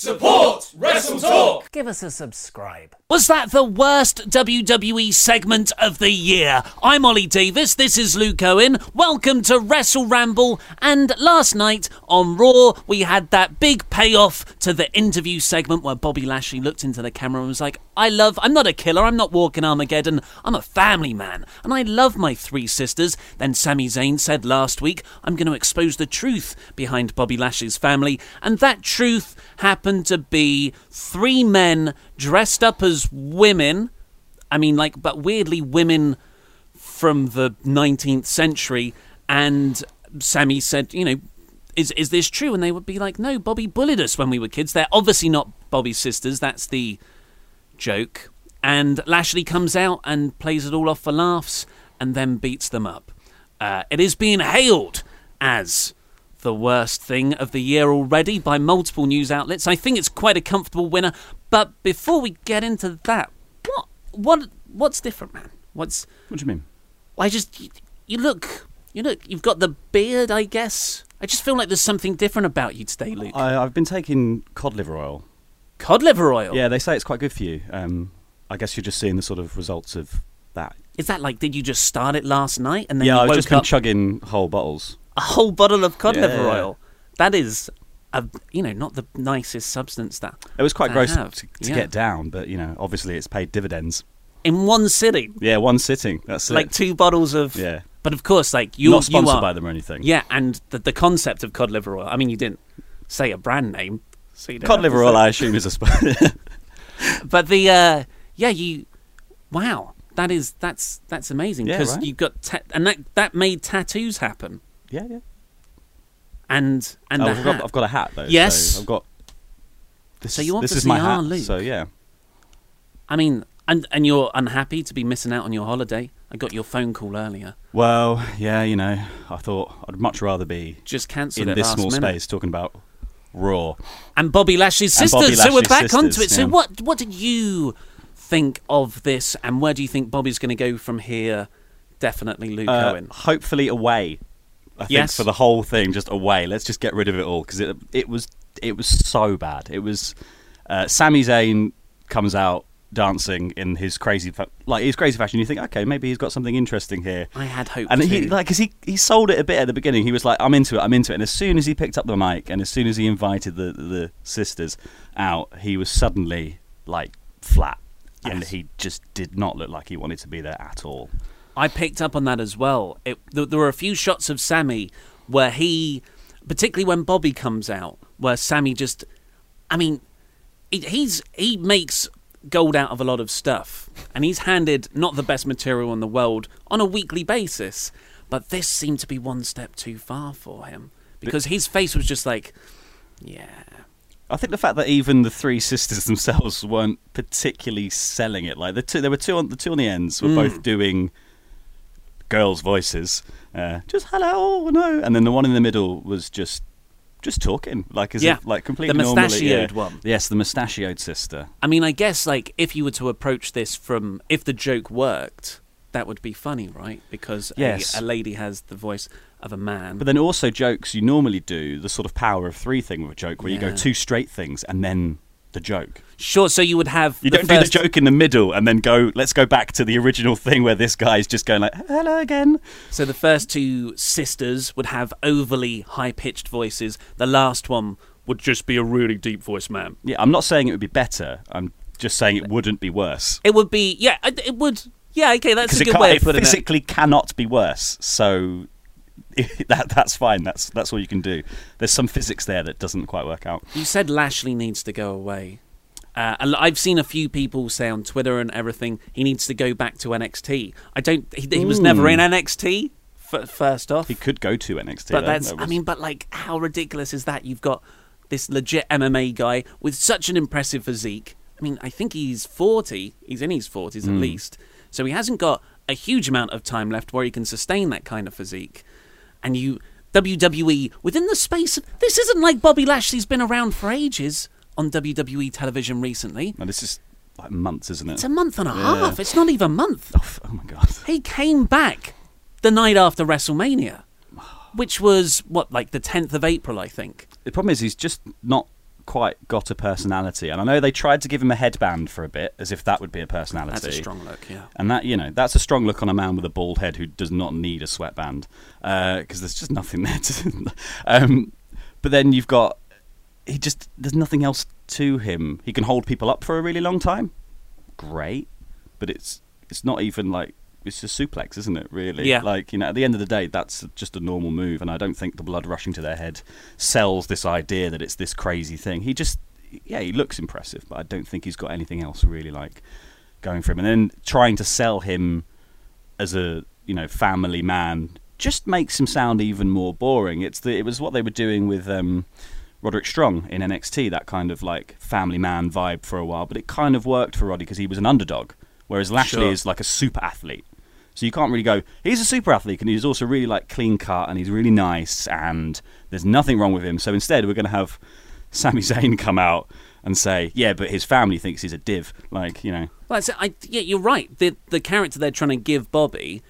Support Wrestle Talk. Give us a subscribe. Was that the worst WWE segment of the year? I'm Ollie Davis, this is Luke Owen. Welcome to Wrestle Ramble. And last night on Raw, we had that big payoff to the interview segment where Bobby Lashley looked into the camera and was like, I love, I'm not a killer, I'm not walking Armageddon, I'm a family man, and I love my three sisters. Then Sami Zayn said last week, I'm going to expose the truth behind Bobby Lashley's family, and that truth happened to be three men dressed up as women. I mean, like, but weirdly, women from the 19th century. And Sami said, you know, is is this true? And they would be like, no, Bobby bullied us when we were kids. They're obviously not Bobby's sisters. That's the joke. And Lashley comes out and plays it all off for laughs and then beats them up. Uh, it is being hailed as the worst thing of the year already by multiple news outlets. I think it's quite a comfortable winner. But before we get into that, what what what's different, man? What's What do you mean? I just you, you look you look you've got the beard, I guess. I just feel like there's something different about you today, Luke. I, I've been taking cod liver oil. Cod liver oil. Yeah, they say it's quite good for you. Um, I guess you're just seeing the sort of results of that. Is that like did you just start it last night and then yeah, you I've just been chugging whole bottles. a whole bottle of cod liver oil? That is a you know not the nicest substance that It was quite to gross have. to, to Yeah. get down, but you know, obviously it's paid dividends. in one sitting. Yeah, one sitting. That's like it. two bottles of Yeah. But of course, like you're Not sponsored you are, by them or anything. Yeah, and the, the concept of cod liver oil. I mean, you didn't say a brand name, so you Cod liver oil, I assume, is a sp- But the uh, yeah, you wow, that is that's that's amazing Yeah, because right? you've got ta- and that that made tattoos happen yeah, yeah. and and Oh, I've, got. I've got a hat though. Yes. so I've got. This, So you this is obviously my hat. Luke. So yeah. I mean, and and you're unhappy to be missing out on your holiday. I got your phone call earlier. Well, yeah, you know, I thought I'd much rather be Just cancelled in it this last small minute. space talking about Raw. and Bobby Lashley's sisters. Bobby so we're Lashley's back onto it. sisters, So yeah. what what did you think of this, and where do you think Bobby's going to go from here? Definitely Luke Uh, Owen. hopefully away. I think Yes. for the whole thing, just away. Let's just get rid of it all because it it was it was so bad. It was uh, Sami Zayn comes out dancing in his crazy fa- like his crazy fashion. You think, okay, maybe he's got something interesting here. I had hope. And he like because he he sold it a bit at the beginning. He was like, "I'm into it, I'm into it." And as soon as he picked up the mic and as soon as he invited the the sisters out, he was suddenly like flat, and he just did not look like he wanted to be there at all. I picked up on that as well. It, there, there were a few shots of Sami where he, particularly when Bobby comes out, where Sami just, I mean, he, he's he makes gold out of a lot of stuff, and he's handed not the best material in the world on a weekly basis. But this seemed to be one step too far for him because his face was just like, yeah, I think the fact that even the three sisters themselves weren't particularly selling it. Like the two, there were two on the two on the ends were Mm. both doing girls' voices, uh, just hello, no, and then the one in the middle was just just talking, like as Yeah, if, like completely the normally, mustachioed yeah. one. Yes, the mustachioed sister. I mean, I guess like if you were to approach this from if the joke worked, that would be funny, right? Because a- Yes. a, lady has the voice of a man. But then also jokes you normally do the sort of power of three thing with a joke where you go two straight things and then the joke. Sure, so you would have You don't first, do the joke in the middle and then go. Let's go back to the original thing where this guy is just going like, "Hello again." So the first two sisters would have overly high pitched voices. The last one would just be a really deep voice man. Yeah, I'm not saying it would be better. I'm just saying it wouldn't be worse It would be yeah, it it would yeah, okay, that's a good way it of putting it. physically cannot be worse. So that that's fine. That's that's all you can do. There's some physics there that doesn't quite work out. You said Lashley needs to go away. Uh, I've seen a few people say on Twitter and everything he needs to go back to NXT. I don't. He, he was never in NXT. F- first off, Hmm. He could go to NXT, but though. that's. That I mean, but like, how ridiculous is that? You've got this legit MMA guy with such an impressive physique. I mean, I think he's forty. He's in his forties Hmm. at least, so he hasn't got a huge amount of time left where he can sustain that kind of physique. And you WWE within the space of this isn't like Bobby Lashley's been around for ages on WWE television recently. No, this is like months, isn't it? It's a month and a Yeah. half. It's not even a month. Oh, oh my god. He came back the night after WrestleMania, which was what like the 10th of April, I think. The problem is he's just not quite got a personality. And I know they tried to give him a headband for a bit, as if that would be a personality. That's a strong look, yeah. And that, you know, that's a strong look on a man with a bald head who does not need a sweatband because there's just nothing there. To, um, but then you've got he just there's nothing else to him. He can hold people up for a really long time. Great, but it's it's not even like it's just suplex, isn't it? Really? Yeah. Like you know, at the end of the day, that's just a normal move, and I don't think the blood rushing to their head sells this idea that it's this crazy thing. He just yeah, he looks impressive, but I don't think he's got anything else really like going for him. And then trying to sell him as a you know family man just makes him sound even more boring. It's the it was what they were doing with um, Roderick Strong in NXT, that kind of like family man vibe for a while. But it kind of worked for Roddy because he was an underdog, whereas Lashley Sure. is like a super athlete. So you can't really go. He's a super athlete, and he's also really like clean cut, and he's really nice, and there's nothing wrong with him. So instead, we're going to have Sami Zayn come out and say, "Yeah, but his family thinks he's a div." Like you know, Well. I, yeah, you're right. The the character they're trying to give Bobby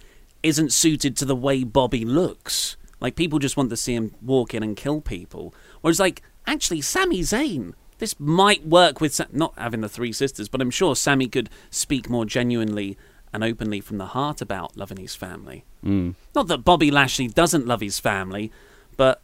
isn't suited to the way Bobby looks. Like people just want to see him walk in and kill people. Whereas, like, actually, Sami Zayn, this might work with not having the three sisters, but I'm sure Sami could speak more genuinely and openly from the heart about loving his family. Mm. Not that Bobby Lashley doesn't love his family, but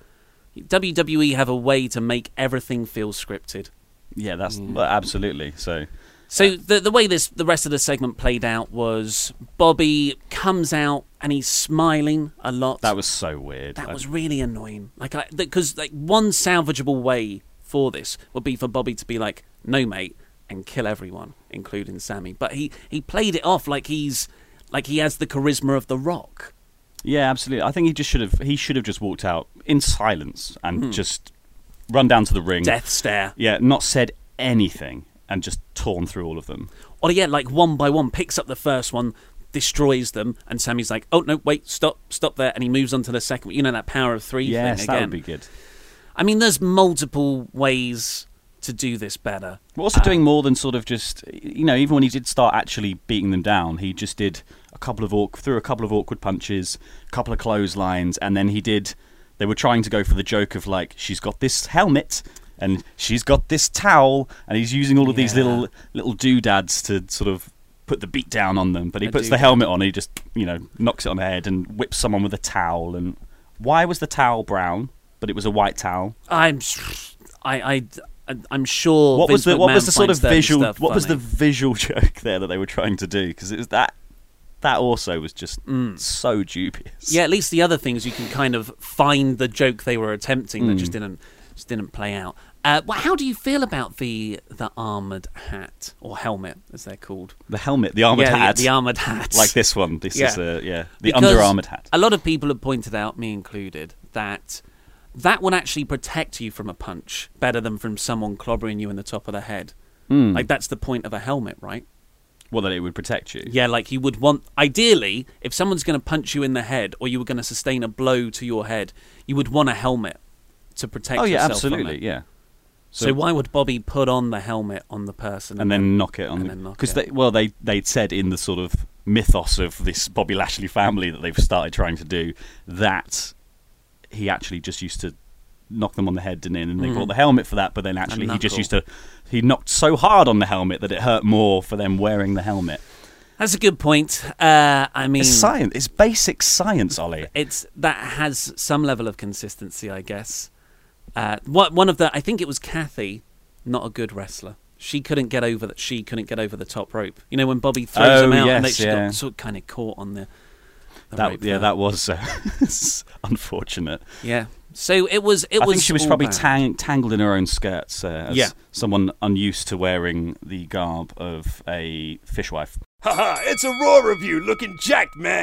WWE have a way to make everything feel scripted. yeah, that's well, absolutely. So So the the way this the rest of the segment played out was Bobby comes out and he's smiling a lot. that was so weird. that I- was really annoying. Like I because like one salvageable way for this would be for Bobby to be like, "No, mate," and kill everyone, including Sami. But he he played it off like he's like he has the charisma of the Rock. Yeah, absolutely. I think he just should have. He should have just walked out in silence and Hmm. just run down to the ring. Death stare. Yeah, not said anything and just torn through all of them. Or yeah, like one by one, picks up the first one, destroys them, and Sami's like, "Oh no, wait, stop, stop there," and he moves on to the second. one. You know that power of three Yes, thing that again. would be good. I mean, there's multiple ways to do this better. We're also doing um, more than sort of just, you know, even when he did start actually beating them down, he just did a couple of awk- threw a couple of awkward punches, a couple of clotheslines, and then he did. They were trying to go for the joke of like, she's got this helmet and she's got this towel, and he's using all of these little little doodads to sort of put the beat down on them. But he puts the helmet on, he just you know knocks it on the head and whips someone with a towel. And why was the towel brown, but it was a white towel? I'm, I, I, I'm sure. what was Vince the what was the sort of visual what was the visual joke there that they were trying to do because it was that that also was just so dubious Yeah, at least the other things you can kind of find the joke they were attempting that just Hmm. didn't just didn't play out. Uh, well, how do you feel about the the armored hat or helmet, as they're called? the helmet the armored yeah, hat The, the armored hat, like this one this is Yeah. a yeah the under armored hat A lot of people have pointed out, me included, that that would actually protect you from a punch better than from someone clobbering you in the top of the head. Hmm. Like that's the point of a helmet, right? well that it would protect you Yeah, like you would want. Ideally, if someone's going to punch you in the head, or you were going to sustain a blow to your head, you would want a helmet to protect. oh yeah absolutely yeah So, why would Bobby put on the helmet on the person and then knock it on and the knock because they well they they'd said in the sort of mythos of this Bobby Lashley family that they've started trying to do that he actually just used to knock them on the head, didn't he? And then they Mhm. brought the helmet for that, but then actually he just used to he knocked so hard on the helmet that it hurt more for them wearing the helmet. That's a good point. Uh, I mean, It's science. It's basic science, Ollie. it's that has some level of consistency, I guess. Uh, what one of the I think it was Kathy, not a good wrestler. She couldn't get over that. She couldn't get over the top rope. You know when Bobby throws Oh, him out and they, yes, she yeah. got sort of kind of caught on the. The That rope yeah, there. that was uh, unfortunate. yeah. So it was. It I was. think she was all probably bad. tang- tangled in her own skirts. Uh, as Yeah. someone unused to wearing the garb of a fishwife. Haha, it's a Raw review looking jacked, man.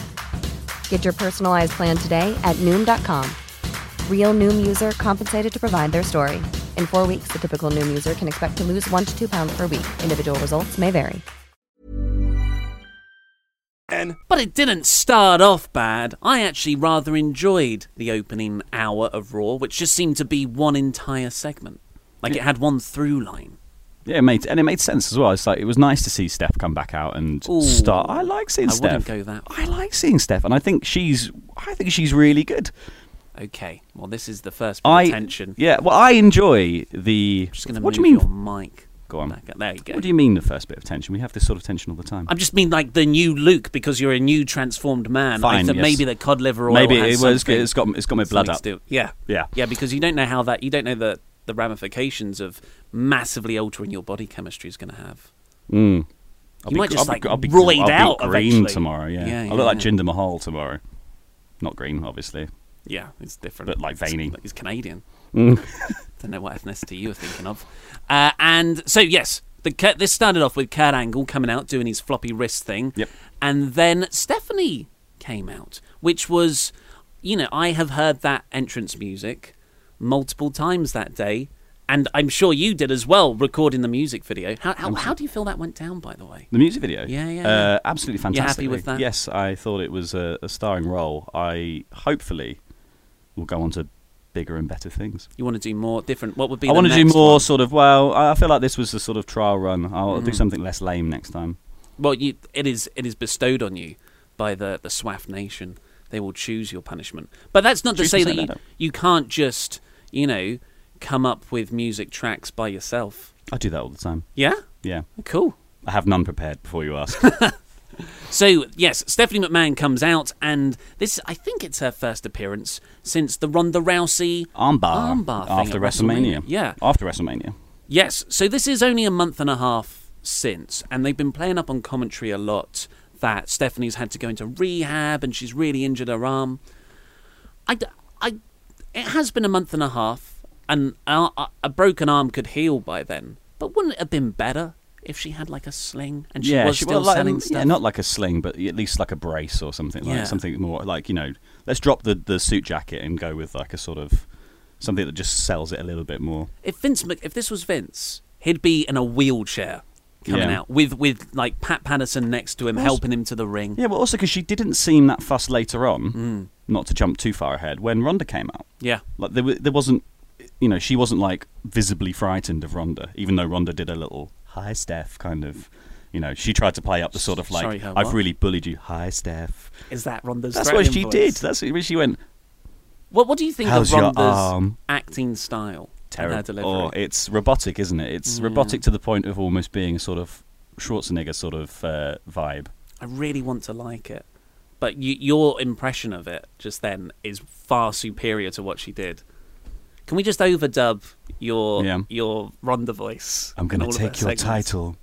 Get your personalized plan today at Noom.com. Real Noom user compensated to provide their story. In four weeks, the typical Noom user can expect to lose one to two pounds per week. Individual results may vary. But it didn't start off bad. I actually rather enjoyed the opening hour of Raw, which just seemed to be one entire segment. Like it had one through line. Yeah, it made and it made sense as well. It's like it was nice to see Steph come back out and Ooh. start. I like seeing I Steph. wouldn't go that I like seeing Steph, and I think she's. I think she's really good. Okay, well, this is the first bit I of tension. yeah. Well, I enjoy the. I'm just going to what move do you mean? your mic. Go on. Back up. There you go. What do you mean the first bit of tension? We have this sort of tension all the time. I just mean like the new Luke because you're a new transformed man. I Fine, thought yes. maybe the cod liver oil. Maybe it was. It's got. It's got my blood up. Yeah, Yeah. yeah, because you don't know how that. You don't know the the ramifications of massively altering your body chemistry is going to have. Mm. I'll You might just, I'll like, I'll be, roid I'll be out green eventually. tomorrow. Yeah, Yeah, I yeah, look like. Jinder Mahal tomorrow. Not green, obviously. Yeah, it's different. But, like, It's- veiny. He's Canadian. Mm. Don't know what ethnicity you were thinking of. Uh, and so yes, the this started off with Kurt Angle coming out doing his floppy wrist thing. Yep. And then Stephanie came out, which was, you know, I have heard that entrance music multiple times that day, and I'm sure you did as well, recording the music video. How how, how do you feel that went down, by the way? The music video. Yeah, yeah, Uh, absolutely You happy fantastic. with that? Yes, I thought it was a, a starring role. I hopefully will go on to bigger and better things. You want to do more different? What would be? I want to do more one? sort of. Well, I feel like this was the sort of trial run. I'll do Mhm. something less lame next time. Well, you, it is it is bestowed on you by the the SWAF nation. They will choose your punishment. But that's not to say that you, that. you can't just you know come up with music tracks by yourself. I do that all the time. Yeah, Yeah, cool. I have none prepared before you ask. So yes, Stephanie McMahon comes out, and this I think it's her first appearance since the Ronda Rousey Armbar, Armbar after at WrestleMania. Yeah, after WrestleMania. Yes, so this is only a month and a half since, and they've been playing up on commentary a lot that Stephanie's had to go into rehab and she's really injured her arm. I, d- I- it has been a month and a half, and a, a- broken arm could heal by then, but wouldn't it have been better if she had like a sling and she yeah, was she, still well, like, selling um, stuff? Yeah, not like a sling, but at least like a brace or something. Like Yeah. something more like you know. Let's drop the the suit jacket and go with like a sort of something that just sells it a little bit more. if Vince, Mc- if this was Vince, he'd be in a wheelchair coming Yeah. out with with like Pat Patterson next to him, Well, helping him to the ring. Yeah, but also because she didn't seem that fussed later on. Mm. Not to jump too far ahead when Ronda came out. Yeah. Like there, there wasn't, you know, she wasn't like visibly frightened of Ronda, even though Ronda did a little hi Steph kind of. You know, she tried to play up the sort of like Sorry, I've really bullied you. Hi, Steph. Is that Ronda's? That's what she voice? did. That's when she went. What What do you think How's of Ronda's acting style? Terrible. delivery? Oh, it's robotic, isn't it? It's Yeah. robotic to the point of almost being a sort of Schwarzenegger sort of uh, vibe. I really want to like it, but you, your impression of it just then is far superior to what she did. Can we just overdub your Yeah. your Ronda voice? I'm going in to all of her take your segments? title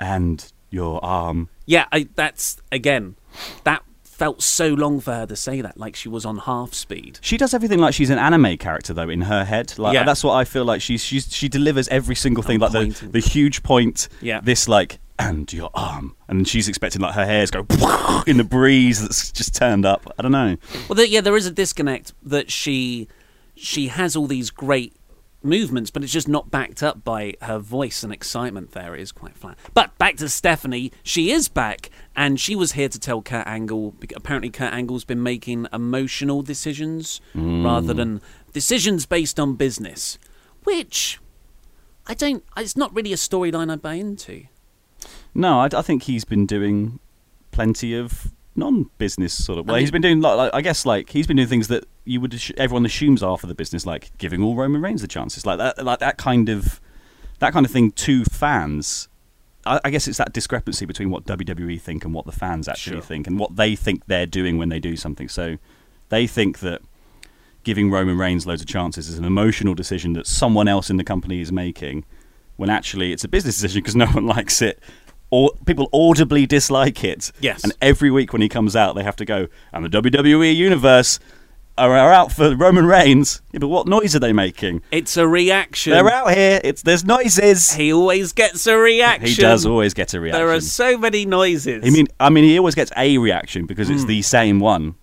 and your arm. Yeah, I, that's again. That felt so long for her to say that, like she was on half speed. She does everything like she's an anime character, though, in her head. Like Yeah. that's what I feel like. She's she's she delivers every single thing, like the, pointing. the huge point. Yeah. This like and your arm, and she's expecting like her hairs go in the breeze that's just turned up. I don't know. Well, yeah, there is a disconnect that she she has all these great movements, but it's just not backed up by her voice and excitement. There it is quite flat. But back to Stephanie, she is back, and she was here to tell Kurt Angle. Apparently, Kurt Angle's been making emotional decisions mm. rather than decisions based on business, which I don't. It's not really a storyline I buy into. No, I, I think he's been doing plenty of non-business sort of. Well, I he's mean- been doing, like, I guess, like he's been doing things that you would everyone assumes are for the business, like giving all Roman Reigns the chances, like that, like that kind of that kind of thing to fans. I, I guess it's that discrepancy between what WWE think and what the fans actually Sure. think, and what they think they're doing when they do something. So they think that giving Roman Reigns loads of chances is an emotional decision that someone else in the company is making, when actually it's a business decision because no one likes it. Or people audibly dislike it. Yes. And every week when he comes out, they have to go, and the WWE universe are, are out for Roman Reigns. Yeah, but what noise are they making? It's a reaction. They're out here. It's there's noises. He always gets a reaction. He does always get a reaction. There are so many noises. I mean, I mean, he always gets a reaction because it's hmm. the same one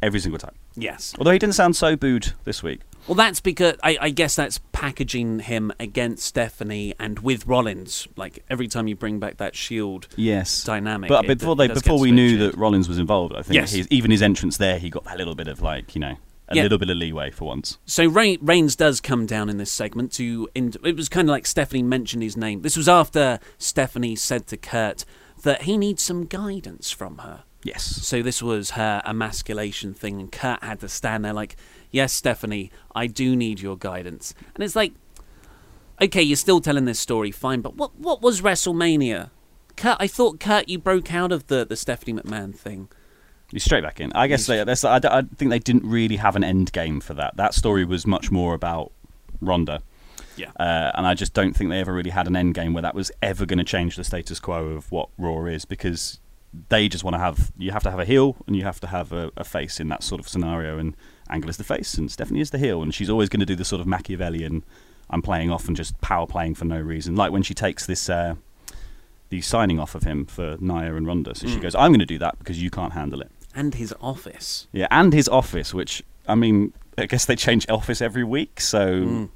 every single time. yes. Although he didn't sound so booed this week. Well, that's because I, I guess that's packaging him against Stephanie and with Rollins. Like every time you bring back that Shield Yes, dynamic. But it- before they, before we knew that Rollins was involved, I think Yes. his, even his entrance there, he got that little bit of like, you know, a Yeah. little bit of leeway for once. So Reign, Reigns does come down in this segment to. In, it was kind of like Stephanie mentioned his name. This was after Stephanie said to Kurt that he needs some guidance from her. Yes. So this was her emasculation thing, and Kurt had to stand there like, "Yes, Stephanie, I do need your guidance." And it's like, okay, you're still telling this story, fine, but what what was WrestleMania? Kurt, I thought Kurt, you broke out of the the Stephanie McMahon thing. He's straight back in. I guess they, that's, I, I think they didn't really have an end game for that. That story was much more about Ronda. Yeah. Uh, and I just don't think they ever really had an end game where that was ever going to change the status quo of what Raw is because they just want to have you have to have a heel and you have to have a, a face in that sort of scenario and Angle is the face and Stephanie is the heel and she's always going to do the sort of Machiavellian I'm playing off and just power playing for no reason like when she takes this uh, the signing off of him for Nia and Ronda so she Mm. goes I'm going to do that because you can't handle it And his office. yeah and his office which I mean I guess they change office every week so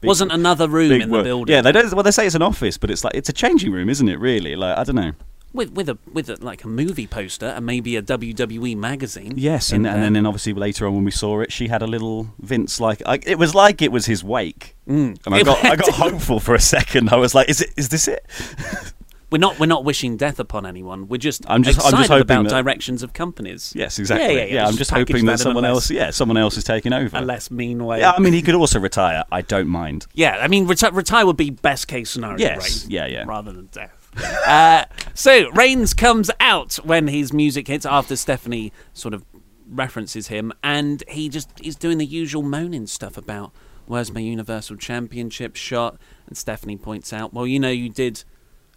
Big- Wasn't another room in the work. building. Yeah, they don't. Well, they say it's an office, but it's like it's a changing room, isn't it? Really? Like I don't know. With with a with a, like a movie poster and maybe a WWE magazine. Yes, in and, and then, then obviously later on when we saw it, she had a little Vince like I, it was like it was his wake, Mm. and I got I got hopeful for a second. I was like, is it is this it? We're not we're not wishing death upon anyone. We're just I'm just- I'm just hoping about that- directions of companies. Yes, exactly. Yeah, yeah, yeah. I'm just package hoping that, a someone else, yeah, someone else is taking over. a less mean way. yeah, I mean, he could also retire. I don't mind. Yeah, I mean, reti- retire would be best case scenario, Yes, right? yeah, yeah. Rather than death. uh, so Reigns comes out when his music hits after Stephanie sort of references him, and he just he's doing the usual moaning stuff about where's my Universal Championship shot, and Stephanie points out, well, you know, you did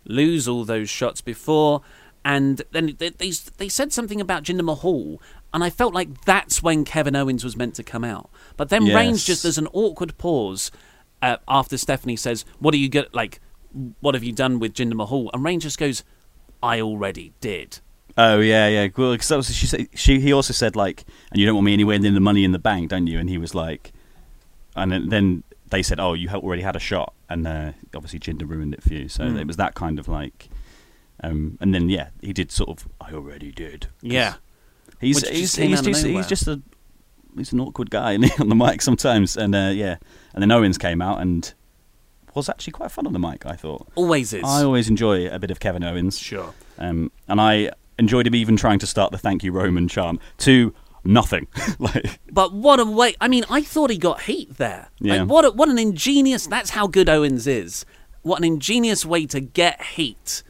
lose all those shots before, and then they they, they said something about Jinder Mahal. And I felt like that's when Kevin Owens was meant to come out. But then Reigns just, there's an awkward pause uh, after Stephanie says, "What do you get? Like, what have you done with Jinder Mahal? And Reigns just goes, I already did. Oh yeah, yeah. Well, because that was she said. She he also said like, and you don't want me anywhere near the money in the bank, don't you? And he was like, and then, then they said, oh, you already had a shot, and uh, obviously Jinder ruined it for you. So Mm. it was that kind of like, um, and then yeah, he did sort of. I already did. Yeah. He's he's he's just, he's just a he's an awkward guy on the mic sometimes, and uh, yeah, and then Owens came out and was actually quite fun on the mic. I thought. Always is. I always enjoy a bit of Kevin Owens. Sure. Um, and I enjoyed him even trying to start the "Thank You Roman" chant to nothing. like, But what a way! I mean, I thought he got heat there. Yeah. Like, what? A, what an ingenious. That's how good Owens is. What an ingenious way to get heat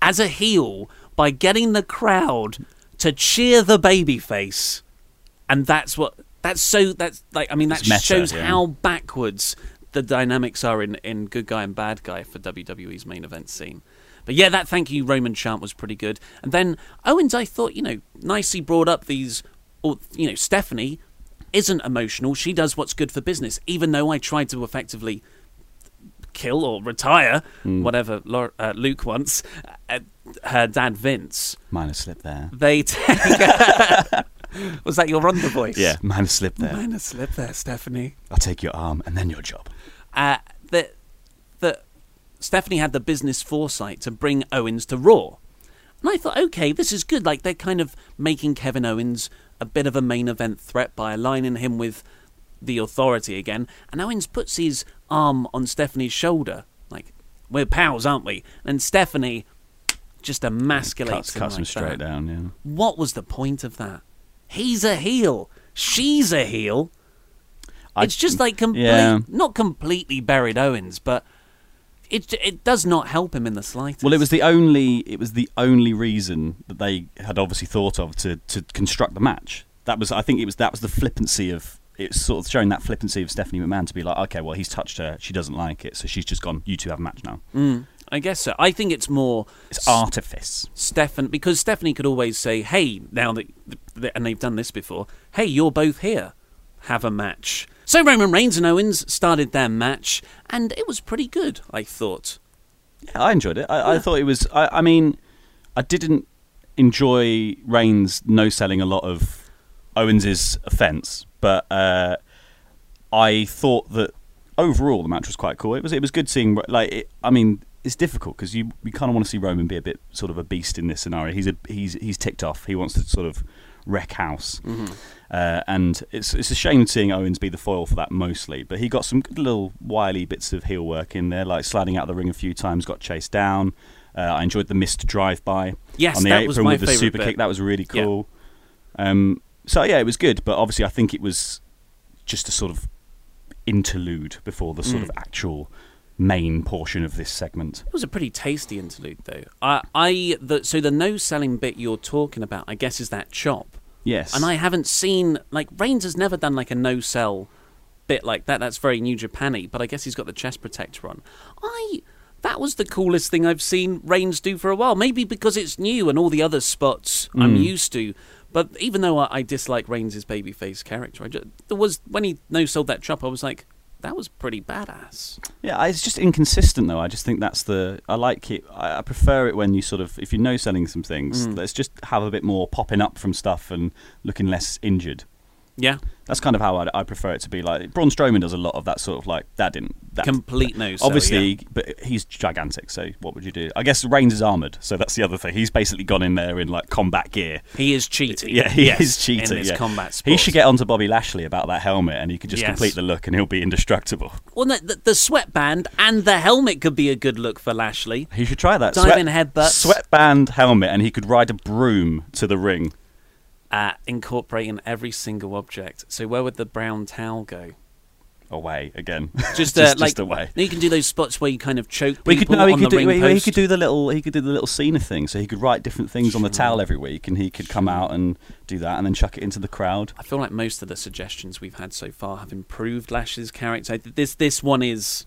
as a heel by getting the crowd to cheer the babyface, and that's what. That's so. That's like. I mean, that meta, shows yeah. how backwards the dynamics are in in good guy and bad guy for WWE's main event scene. But yeah, that thank you Roman chant was pretty good. And then Owens, I thought, you know, nicely brought up these, or you know, Stephanie isn't emotional. She does what's good for business. Even though I tried to effectively kill or retire, Hmm. whatever uh, Luke wants, uh, her dad Vince. minor slip there. They take. was that your Ronda voice? Yeah, minor slip there. Minor slip there, Stephanie. I'll take your arm and then your job. uh, that that Stephanie had the business foresight to bring Owens to Raw. And I thought, okay, this is good. Like they're kind of making Kevin Owens a bit of a main event threat by aligning him with the authority again. And Owens puts his arm on Stephanie's shoulder, like we're pals, aren't we? And Stephanie just emasculates Cuts, him cuts like him straight that. down. Yeah. What was the point of that? He's a heel. She's a heel. I- it's just like complete, yeah. not completely buried Owens, but it it does not help him in the slightest. Well, it was the only it was the only reason that they had obviously thought of to, to construct the match. That was I think it was that was the flippancy of it's sort of showing that flippancy of Stephanie McMahon to be like, okay, well he's touched her, she doesn't like it, so she's just gone. You two have a match now. Mm, I guess so. I think it's more It's artifice. Stephan because Stephanie could always say, "Hey, now that and they've done this before. Hey, you're both here. Have a match." So Roman Reigns and Owens started their match, and it was pretty good. I thought. Yeah, I enjoyed it. I, I thought it was. I, I mean, I didn't enjoy Reigns no selling a lot of Owens's offense, but uh, I thought that overall the match was quite cool. It was. It was good seeing. Like, it, I mean, it's difficult because you you kind of want to see Roman be a bit sort of a beast in this scenario. He's a he's he's ticked off. He wants to sort of wreck house. Uh, and it's it's a shame seeing Owens be the foil for that mostly, but he got some good little wily bits of heel work in there, like sliding out of the ring a few times, got chased down. Uh, I enjoyed the missed drive by Yes, on the that apron was my with the super bit. kick. That was really Yeah. cool. Um, so yeah, it was good, but obviously I think it was just a sort of interlude before the sort Mm. of actual main portion of this segment. It was a pretty tasty interlude, though. I, I, the, so the no selling bit you're talking about, I guess, is that chop. Yes, And I haven't seen like Reigns has never done like a no sell bit like that. That's very New Japany, but I guess he's got the chest protector on. I that was the coolest thing I've seen Reigns do for a while. Maybe because it's new and all the other spots I'm Mm. used to. But even though I, I dislike Reigns' babyface character, I just, there was when he no sold that chop, I was like, that was pretty badass. Yeah, it's just inconsistent though. I just think that's the I like it. I, I prefer it when you sort of if you know selling some things, Mm. let's just have a bit more popping up from stuff and looking less injured. Yeah, That's kind of how I, I prefer it to be. Like Braun Strowman does a lot of that sort of like that didn't that, complete no obviously, yeah. but he's gigantic. So what would you do? I guess Reigns is armored, so that's the other thing. He's basically gone in there in like combat gear. he is cheating. Yeah, he yes, is cheating. in yeah. combat. He should get onto Bobby Lashley about that helmet, and he could just Yes. complete the look, and he'll be indestructible. Well, no, the, the sweatband and the helmet could be a good look for Lashley. He should try that. Diving headbutts. sweatband helmet, and he could ride a broom to the ring. Uh, incorporating every single object. So where would the brown towel go? Away again, Just, uh, like away. you can do those spots where you kind of choke people We could no, he on could the do ring he, he post. could do the little he could do the little Cena thing, so he could write different things on the towel every week, and he could come out and do that, and then chuck it into the crowd. I feel like most of the suggestions we've had so far have improved Lash's character. This this one is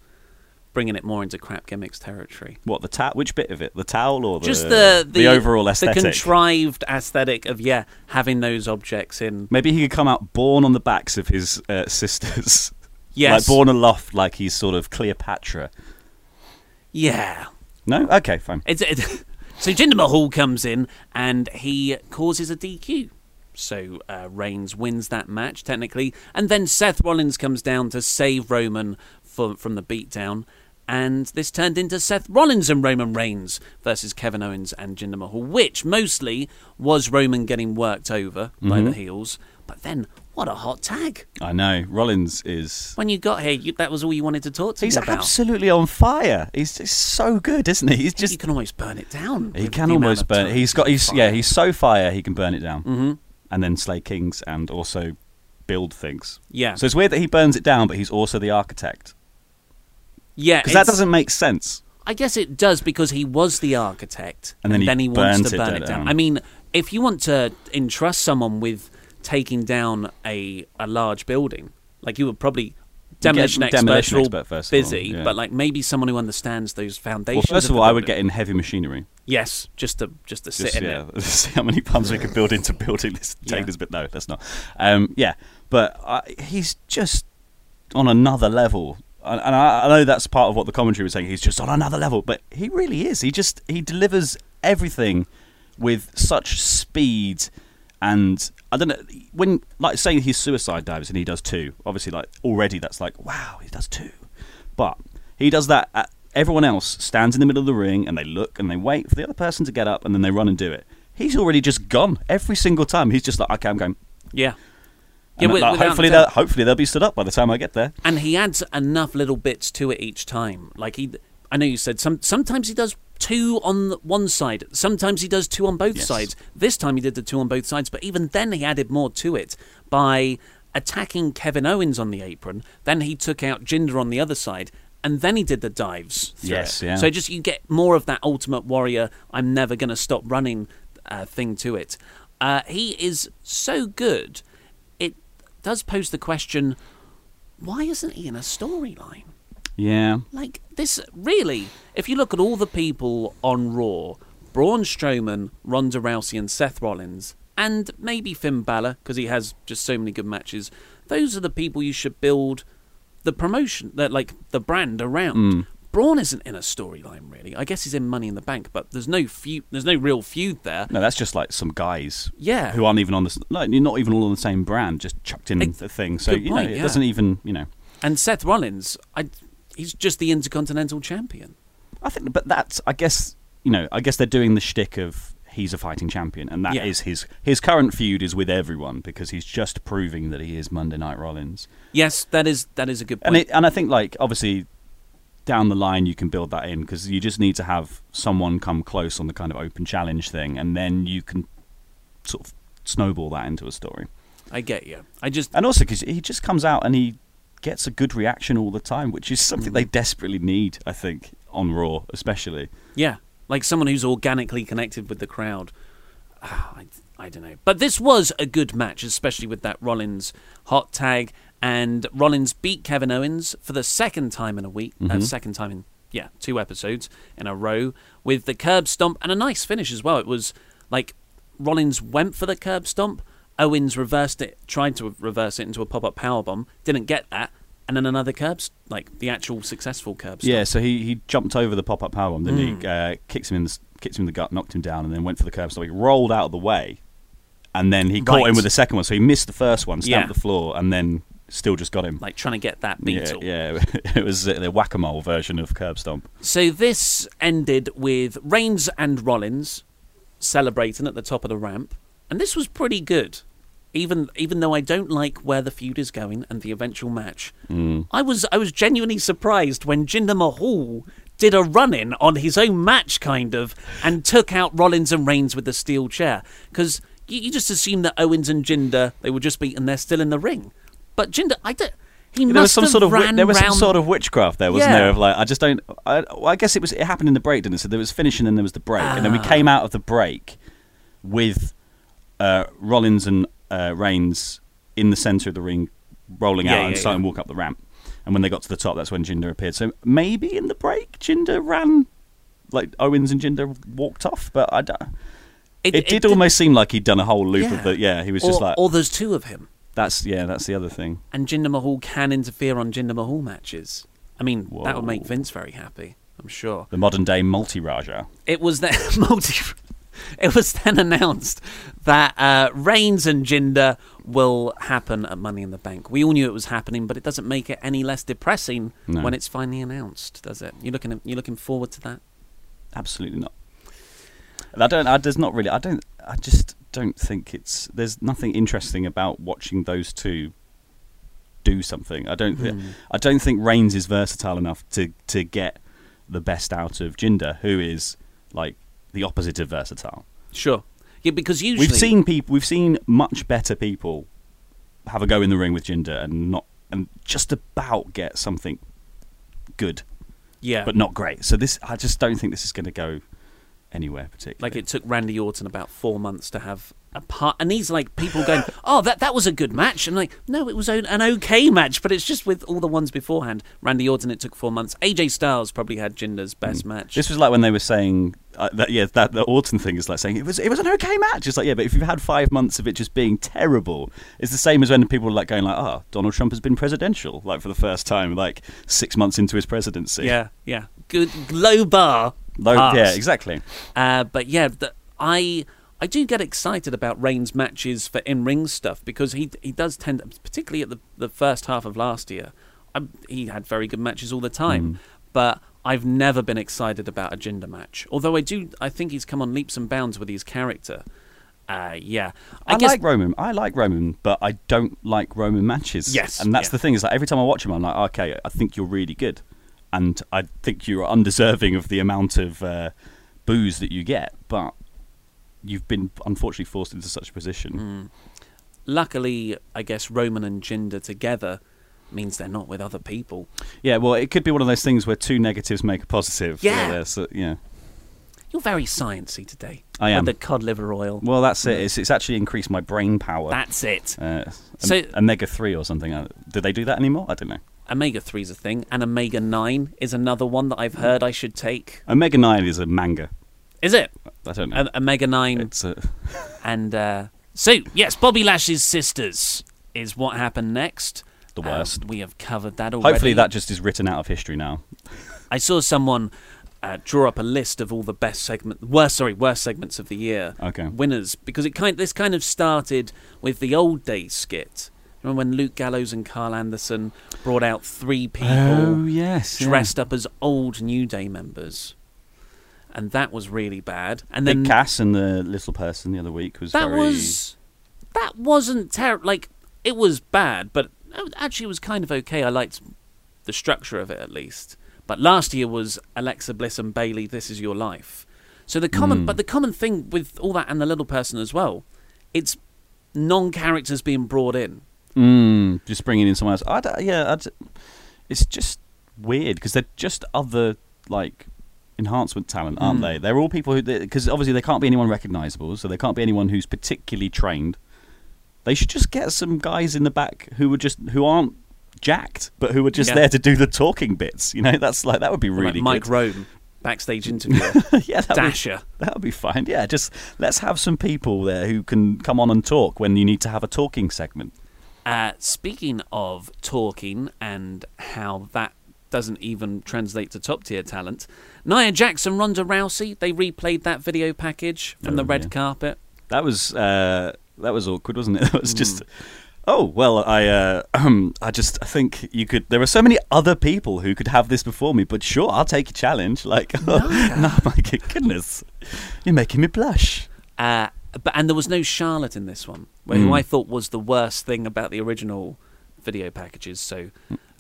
bringing it more into crap gimmicks territory. What the towel? Which bit of it? The towel or the Just the the, overall aesthetic? the contrived aesthetic of yeah having those objects in. Maybe he could come out borne on the backs of his uh, sisters. Yes. like borne aloft, like he's sort of Cleopatra. Yeah. No. Okay, fine. It's, it, so Jinder Mahal comes in and he causes a DQ. So uh, Reigns wins that match technically, and then Seth Rollins comes down to save Roman from from the beatdown, and this turned into Seth Rollins and Roman Reigns versus Kevin Owens and Jinder Mahal, which mostly was Roman getting worked over by the heels. But then, what a hot tag! I know Rollins is. When you got here, you, that was all you wanted to talk to He's about. absolutely on fire. He's just so good, isn't he? He's just. can almost burn it down. He can almost burn. He's got. He's yeah. He's so fire. He can burn it down. Mm-hmm. And then slay kings and also build things. Yeah. So it's weird that he burns it down, but he's also the architect yeah, because that doesn't make sense. I guess it does because he was the architect, And then he wants to burn down. it down. I mean, if you want to entrust someone with taking down a a large building, like you would probably demolition experts demolition expert first of all, busy, yeah. but like maybe someone who understands those Well, foundations. first of the all, I would get in heavy machinery. yes, just to just to sit in yeah, it. see how many puns we can build into building this. Take Yeah. this bit. No, let's not. Um, yeah, but uh, he's just on another level. And and I, I know that's part of what the commentary was saying. He's just on another level, but he really is. He just he delivers everything with such speed, and I don't know when like saying he's suicide dives and he does two. Obviously, like already that's like wow, he does two, but he does that. At, everyone else stands in the middle of the ring and they look and they wait for the other person to get up and then they run and do it. He's already just gone every single time. He's just like, okay, I'm going. Yeah, And wi- like, hopefully, they'll, hopefully they'll be stood up by the time I get there. and he adds enough little bits to it each time. Like he, I know you said some. Sometimes he does two on one side. Sometimes he does two on both Yes. sides. This time he did the two on both sides, but even then he added more to it by attacking Kevin Owens on the apron. Then he took out Jinder on the other side. And then he did the dives. Yes, it. yeah. So just you get more of that Ultimate Warrior. I'm never going to stop running uh, thing to it. Uh, he is so good. Does pose the question: Why isn't he in a storyline? Yeah, Like this, really? If you look at all the people on Raw, Braun Strowman, Ronda Rousey, and Seth Rollins, and maybe Finn Balor because he has just so many good matches. Those are the people you should build the promotion, that like the brand around. Mm. Braun isn't in a storyline really. I guess he's in Money in the Bank, but there's no feud. There's no real feud there. no, that's just like some guys. Yeah. who aren't even on the like you're not even all on the same brand, just chucked in Ex- the thing. So you point, know, it yeah. doesn't even you know. And Seth Rollins, I, he's just the Intercontinental Champion. I think, but that's I guess you know I guess they're doing the shtick of he's a fighting champion, and that is Yeah. his his current feud is with everyone because he's just proving that he is Monday Night Rollins. Yes, that is that is a good point. And it, and I think like obviously down the line you can build that in because you just need to have someone come close on the kind of open challenge thing, and then you can sort of snowball that into a story. I get you. I just And also because he just comes out and he gets a good reaction all the time, which is something they desperately need, I think, on Raw especially. Yeah, like someone who's organically connected with the crowd. Ah, I, I don't know. But this was a good match, especially with that Rollins hot tag. And Rollins beat Kevin Owens for the second time in a week. Uh, second time in, yeah, two episodes in a row with the curb stomp and a nice finish as well. It was like Rollins went for the curb stomp. Owens reversed it, tried to reverse it into a pop up power bomb, didn't get that. And then another curb, like the actual successful curb stomp. Yeah, so he, he jumped over the pop up powerbomb, didn't he? Uh, kicks him in the kicks him in the gut, knocked him down, and then went for the curb stop. He rolled out of the way, and then he caught Right. him with the second one. So he missed the first one, stamped Yeah. the floor, and then still just got him. Like trying to get that yeah, beetle. yeah, it was the whack a mole version of curb stomp. So this ended with Reigns and Rollins celebrating at the top of the ramp, and this was pretty good. Even even though I don't like where the feud is going and the eventual match, mm. I was I was genuinely surprised when Jinder Mahal did a run in on his own match, kind of, and took out Rollins and Reigns with the steel chair. Because you, you just assume that Owens and Jinder they were just beaten, they're still in the ring. But Jinder, I don't. He there was some sort of wi- there was some round- sort of witchcraft there, wasn't Yeah. there? Of like, I just don't. I, well, I guess it was. It happened in the break, didn't it? So there was finishing, and there was the break, and then Ah. we came out of the break with uh, Rollins and uh, Reigns in the center of the ring, rolling Yeah, out yeah, and starting to walk up the ramp. And when they got to the top, that's when Jinder appeared. So maybe in the break, Jinder ran, like Owens and Jinder walked off, but I don't. It, did almost seem like he'd done a whole loop of the. Yeah, he was just like. or there's two of him. That's yeah, that's the other thing. and Jinder Mahal can interfere on Jinder Mahal matches. I mean, that would make Vince very happy. I'm sure. The modern day multi Raja. It was then multi. It was then announced that uh, Reigns and Jinder will happen at Money in the Bank. We all knew it was happening, but it doesn't make it any less depressing No. when it's finally announced, does it? You looking you looking forward to that? Absolutely not. I don't. I, there's not really. I don't. I just don't think it's. There's nothing interesting about watching those two do something. I don't. thi- Hmm. I don't think Reigns is versatile enough to to get the best out of Jinder, who is like the opposite of versatile. Sure. Yeah, because usually We've seen people. We've seen much better people have a go in the ring with Jinder and not and just about get something good, yeah, but not great. So this, I just don't think this is going to go anywhere particularly. like it took Randy Orton about four months to have a part, and these like people going, "Oh, that that was a good match," and like, no, it was an okay match, but it's just with all the ones beforehand. Randy Orton, it took four months. AJ Styles probably had Jinder's best match. Mm. This was like when they were saying uh, that. Yeah, that the Orton thing is like saying it was it was an okay match. It's like yeah, but if you've had five months of it just being terrible, it's the same as when people are like going like, oh, Donald Trump has been presidential like for the first time, like six months into his presidency. yeah, yeah, good low bar. Low, yeah, exactly. Uh, but yeah, the, I I do get excited about Reigns matches for in ring stuff because he he does tend, particularly at the the first half of last year, I, he had very good matches all the time. But I've never been excited about a Jinder match. Although I do, I think he's come on leaps and bounds with his character. Uh, yeah, I, guess like Roman. I like Roman, but I don't like Roman matches. Yes, and that's yeah. the thing is like every time I watch him, I'm like, okay, I think you're really good, and I think you're undeserving of the amount of uh, boos that you get, but you've been unfortunately forced into such a position. luckily, I guess Roman and Jinder together means they're not with other people. Yeah, well, it could be one of those things where two negatives make a positive. Yeah. uh, yeah. You're very sciencey today. I am. With the cod liver oil. Well, that's it. It's, it's actually increased my brain power. That's it. uh, So- so, omega three or something. Uh, do they do that anymore? I don't know. Omega 3 is a thing, and Omega 9 is another one that I've heard I should take. Omega nine is a manga. Is it? I don't know. O- Omega 9. it's a, and uh, so, yes, Bobby Lash's sisters is what happened next. The worst. we have covered that already. hopefully that just is written out of history now. I saw someone uh, draw up a list of all the best segment, worst sorry, worst segments of the year. Okay. Winners because it kind this kind of started with the old days skit. Remember when Luke Gallows and Carl Anderson brought out three people Oh, yes, yeah. dressed up as old New Day members, and that was really bad. And Big then Cass and the little person the other week was that very. was that wasn't terrible. Like it was bad, but uh, actually it was kind of okay. I liked the structure of it at least. But last year was Alexa Bliss and Bayley. This is your life. So the common, Hmm. but the common thing with all that and the little person as well, it's non-characters being brought in. Mm, just bringing in someone else. I yeah, I d- it's just weird because they're just other like enhancement talent, aren't Mm. they? They're all people who because obviously they can't be anyone recognizable, so they can't be anyone who's particularly trained. They should just get some guys in the back who would just who aren't jacked, but who are just Yeah. there to do the talking bits. You know, that's like that would be Like really Mike good. Rome, backstage interviewer, yeah, that'd be- Dasha. That would be fine. Yeah, just let's have some people there who can come on and talk when you need to have a talking segment. Uh, speaking of talking and how that doesn't even translate to top tier talent, Nia Jackson, Ronda Rousey, they replayed that video package from Oh, the red yeah. carpet. That was uh, that was awkward, wasn't it? That was just. Oh well, I uh, I just I think you could. There are so many other people who could have this before me, but sure, I'll take a challenge. Like, no, my goodness, you're making me blush. Uh, but and there was no Charlotte in this one, where who Mm. I thought was the worst thing about the original video packages. So,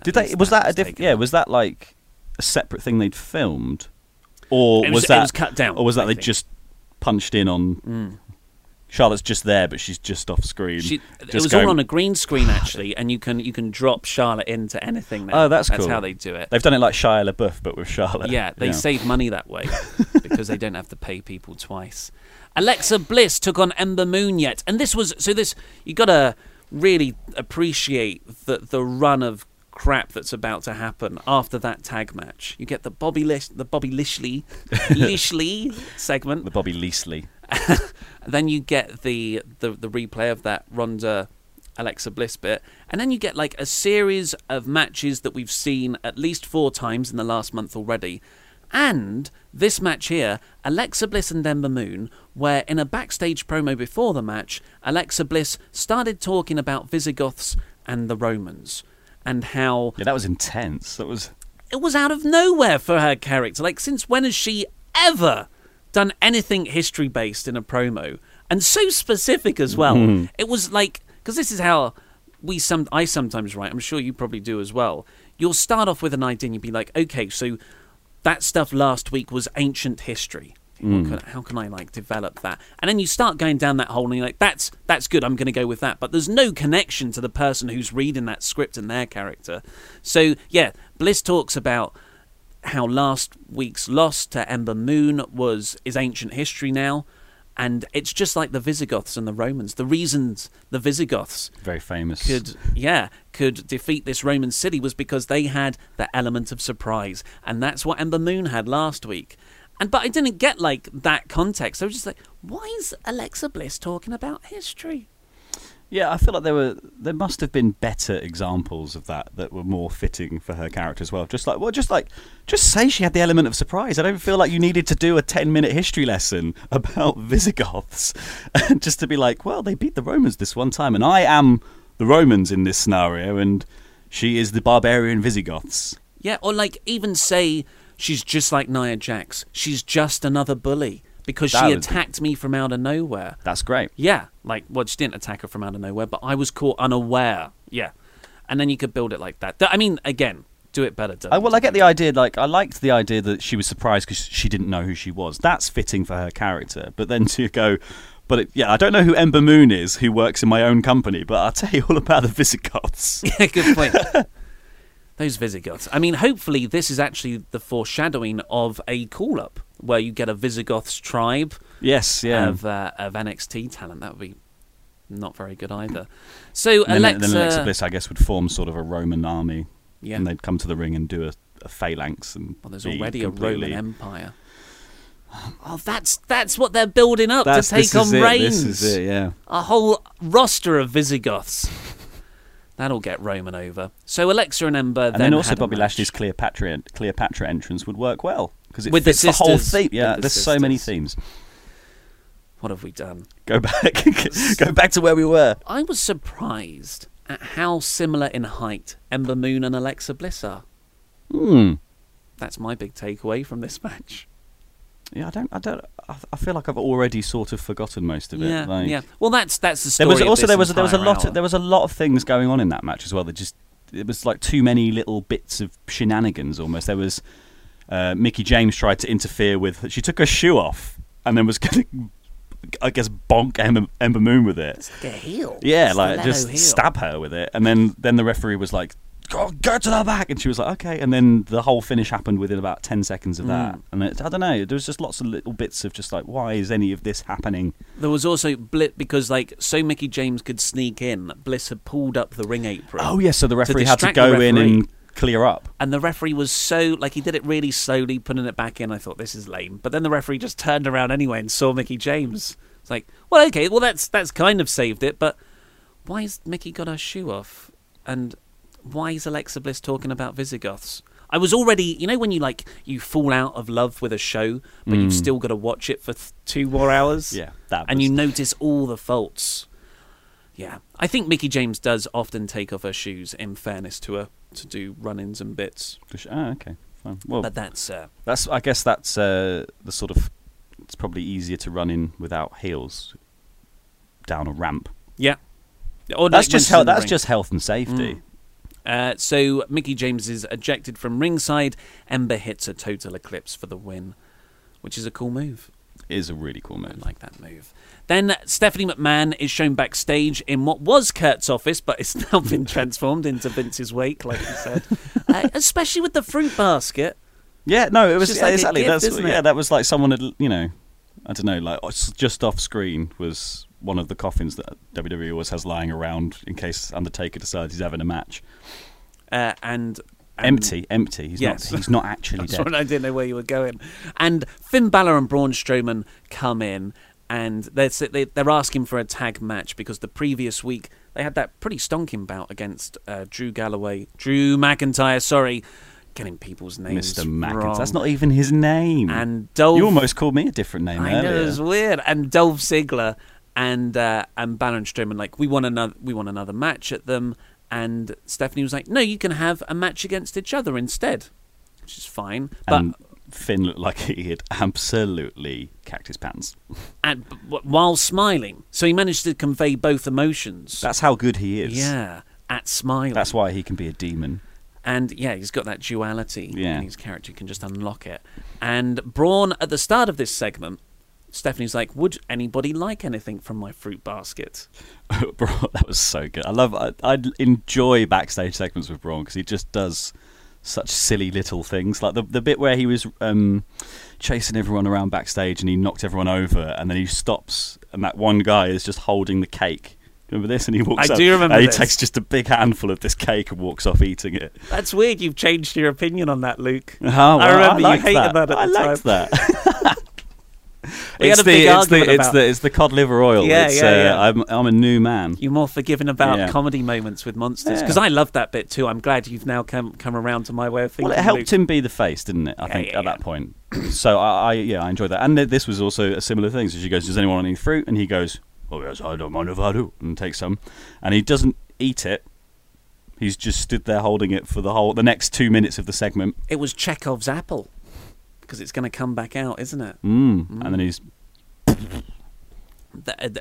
Did they? Was that a diff- taken Yeah, out. was that like a separate thing they'd filmed, or was- it that was cut down, or was that they just punched in on? Mm. Charlotte's just there, but she's just off screen. She, it was going- all on a green screen actually, and you can you can drop Charlotte into anything now. Oh, that's That's cool. how they do it. They've done it like Shia LaBeouf, but with Charlotte. Yeah, they save money that way because they don't have to pay people twice. Alexa Bliss took on Ember Moon yet, and this was so. This you gotta really appreciate the the run of crap that's about to happen after that tag match. You get the Bobby Lish, the Bobby Lishley, Lishley segment. The Bobby Leasley. then you get the, the the replay of that Ronda Alexa Bliss bit, and then you get like a series of matches that we've seen at least four times in the last month already, And this match here, Alexa Bliss and Ember Moon, where in a backstage promo before the match, Alexa Bliss started talking about Visigoths and the Romans and how Yeah, that was intense. That was. it was out of nowhere for her character. Like, since when has she ever done anything history based in a promo? And so specific as well. Mhm. It was like, because this is how we some I sometimes write. I'm sure you probably do as well. You'll start off with an idea and you'll be like, okay, so that stuff last week was ancient history. What Mm. can, how can I like develop that? And then you start going down that hole, and you're like, "That's that's good. I'm going to go with that." But there's no connection to the person who's reading that script and their character. So yeah, Bliss talks about how last week's loss to Ember Moon was is ancient history now, and it's just like the Visigoths and the Romans. The reasons the Visigoths Very famous. could yeah could defeat this Roman city was because they had the element of surprise, and that's what Ember Moon had last week. And but I didn't get like that context. I was just like, why is Alexa Bliss talking about history? Yeah, I feel like there were there must have been better examples of that that were more fitting for her character as well. Just like well, just like just say she had the element of surprise. I don't feel like you needed to do a ten minute history lesson about Visigoths, just to be like, well, they beat the Romans this one time, and I am the Romans in this scenario, and she is the barbarian Visigoths. Yeah, or like even say she's just like Nia Jax. She's just another bully because That she would be- attacked me from out of nowhere. That's great. Yeah, like well, she didn't attack her from out of nowhere, but I was caught unaware. Yeah, and then you could build it like that. I mean, again, do it better. I, well, I get the idea. Like, I liked the idea that she was surprised because she didn't know who she was. That's fitting for her character. But then to go, but it, yeah, I don't know who Ember Moon is, who works in my own company. But I'll tell you all about the Visigoths. Yeah, good point. Those Visigoths. I mean, hopefully, this is actually the foreshadowing of a call up where you get a Visigoths tribe yes, yeah. of, uh, of NXT talent. That would be not very good either. So, And then, Alexa. then Alexa Bliss, I guess, would form sort of a Roman army, Yeah. and they'd come to the ring and do a, a phalanx. And Well, there's already completely- a Roman Empire. Oh, that's that's what they're building up That's- to take on Reigns. This is it, yeah. A whole roster of Visigoths. That'll get Roman over. So Alexa and Ember. And then also had Bobby. Lashley's Cleopatra Cleopatra entrance would work well because it With the fits the, whole sisters. theme. Yeah, the there's so many themes. What have we done? Go back, go back to where we were. I was surprised at how similar in height Ember Moon and Alexa Bliss are. Hmm. That's my big takeaway from this match. Yeah, I don't, I don't, I I feel like I've already sort of forgotten most of it. Yeah, like- yeah. Well, that's that's the There story. was of also this there was there was a lot hour. of, there was a lot of things going on in that match as well. That just it was like too many little bits of shenanigans almost. There was uh, Mickie James tried to interfere with. She took her shoe off and then was going to, I guess, bonk Ember, Ember Moon with it. Like a heel. Yeah, Stiletto like just heel. stab her with it, and then then the referee was like, "Go, go to the back," and she was like, "Okay." And then the whole finish happened within about ten seconds of that, Mm. and it, I don't know. There was just lots of little bits of just like, why is any of this happening? There was also Bliss because like so Mickie James could sneak in. Bliss had pulled up the ring apron. Oh yes, so the referee had to go in and clear up. And the referee was so like he did it really slowly, putting it back in. I thought this is lame, but then the referee just turned around anyway and saw Mickie James. It's like, well, okay, well that's that's kind of saved it, but why has Mickie got her shoe off? And why is Alexa Bliss talking about Visigoths? I was already, you know, when you like you fall out of love with a show, but you've Mm. still got to watch it for th- two more hours. Yeah, that and was- you notice all the faults. Yeah, I think Mickie James does often take off her shoes. In fairness to her, to do run-ins and bits. Oh, okay, fine. Well, But that's uh, that's I guess that's uh, the sort of. It's probably easier to run in without heels down a ramp. yeah. Or that's like just health. That's ring. just health and safety. Mm. Uh, so Mickie James is ejected from ringside. Ember hits a total eclipse for the win, which is a cool move. Is a really cool move. I like that move. Then Stephanie McMahon is shown backstage in what was Kurt's office, but it's now been transformed into Vince's wake, like you said. uh, especially with the fruit basket. Yeah, no, it was just yeah, like exactly. gift, that's yeah, that was like someone had you know, I don't know, like just off screen was one of the coffins that WWE always has lying around in case Undertaker decides he's having a match. Uh, and empty, empty. He's yes. not. He's not actually That's dead. right, I didn't know where you were going. And Finn Balor and Braun Strowman come in, and they're they, they're asking for a tag match because the previous week they had that pretty stonking bout against uh, Drew Galloway, Drew McIntyre, sorry, getting people's names. Mr. McIntyre. That's not even his name. And Dolph. you almost called me a different name I earlier. know it's weird. And Dolph Ziggler and uh, and Baron Strowman like we want another we want another match at them. And Stephanie was like, no, you can have a match against each other instead, which is fine. But and Finn looked like he had absolutely cacked his pants. and, while smiling, so he managed to convey both emotions. That's how good he is. yeah, at smiling. That's why he can be a demon. And yeah, he's got that duality Yeah. his character. Can just unlock it. And Braun, at the start of this segment, Stephanie's like, "Would anybody like anything from my fruit basket?" Braun, that was so good. I love. I, I enjoy backstage segments with Braun because he just does such silly little things, like the the bit where he was um, chasing everyone around backstage and he knocked everyone over, and then he stops, and that one guy is just holding the cake. Remember this? And he walks. I up, do remember And he this. takes just a big handful of this cake and walks off eating it. That's weird. You've changed your opinion on that, Luke. Oh, well, I remember liked you hated that, at I the liked time. that. It's the it's the it's the it's the cod liver oil. Yeah, it's, yeah, uh, yeah. I'm I'm a new man. You're more forgiving about Yeah. comedy moments with monsters Yeah. because I love that bit too. I'm glad you've now come come around to my way of thinking. Well, it helped Luke. him be the face, didn't it? I Yeah, think yeah, at yeah. that point. so I, I yeah I enjoyed that, and th- this was also a similar thing. So she goes, "Does anyone want any fruit?" And he goes, "Oh yes, I don't mind if I do," and takes some, and he doesn't eat it. He's just stood there holding it for the whole the next two minutes of the segment. It was Chekhov's apple because it's going to come back out, isn't it? Mm. And then he's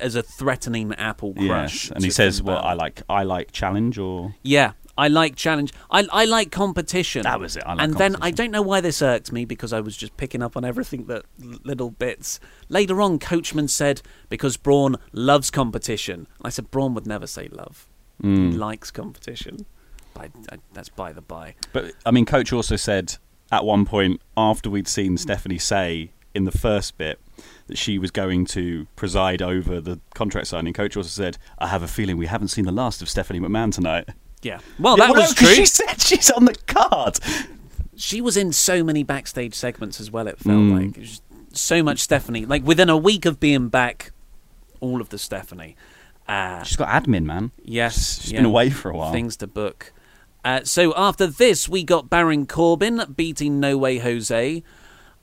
As a threatening apple crush. yes, and he says, "Well, I like I like challenge or." Yeah, I like challenge. I I like competition. That was it, I like and then I don't know why this irked me because I was just picking up on everything that little bits. Later on, Coachman said because Braun loves competition. I said Braun would never say love. Mm. He likes competition. But I, I, that's by the by. But I mean, Coach also said at one point after we'd seen Stephanie say in the first bit that she was going to preside over the contract signing. Coach also said, "I have a feeling we haven't seen the last of Stephanie McMahon tonight." Yeah. Well, Yeah, that no, was 'cause true. She said she's on the card. she was in so many backstage segments as well. It felt Mm. like so much Stephanie. Like within a week of being back, all of the Stephanie. Uh, She's got admin, man. yes, she's yeah, been away for a while. Things to book. Uh, so after this, we got Baron Corbin beating No Way Jose.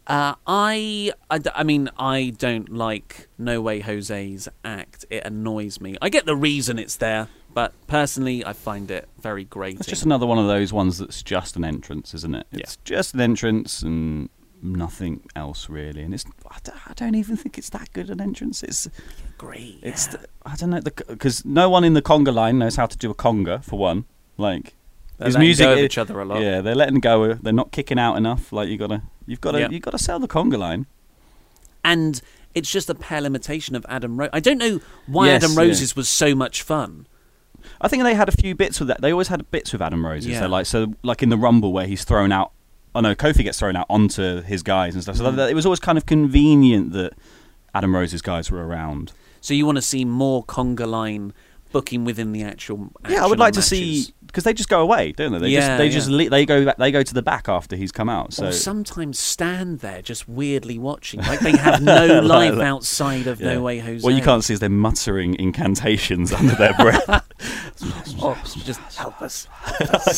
Uh, I, I, I mean, I don't like No Way Jose's act. It annoys me. I get the reason it's there, but personally, I find it very grating. It's just another one of those ones that's just an entrance, isn't it? It's just an entrance and nothing else really. And it's I don't, I don't even think it's that good an entrance. It's great. It's the, I don't know because no one in the conga line knows how to do a conga for one. Like his music, go of each other a lot. Yeah, they're letting go. They're not kicking out enough. Like you gotta, you've got to, Yeah. you've got to sell the conga line. and it's just a pale imitation of Adam Rose. I don't know why Yes, Adam yeah. Rose's was so much fun. I think they had a few bits with that. They always had bits with Adam Roses. Yeah. So like so like in the Rumble where he's thrown out. Oh no, Kofi gets thrown out onto his guys and stuff. So Mm. that, it was always kind of convenient that Adam Rose's guys were around. So you want to see more conga line booking within the actual. Yeah, I would like to see because they just go away, don't they? They Yeah, just they yeah. just le- they go back, they go to the back after he's come out. So or sometimes stand there just weirdly watching, like they have no Like- life outside of yeah. No Way Jose. What you can't see is they're muttering incantations under their breath. Oh, just help us.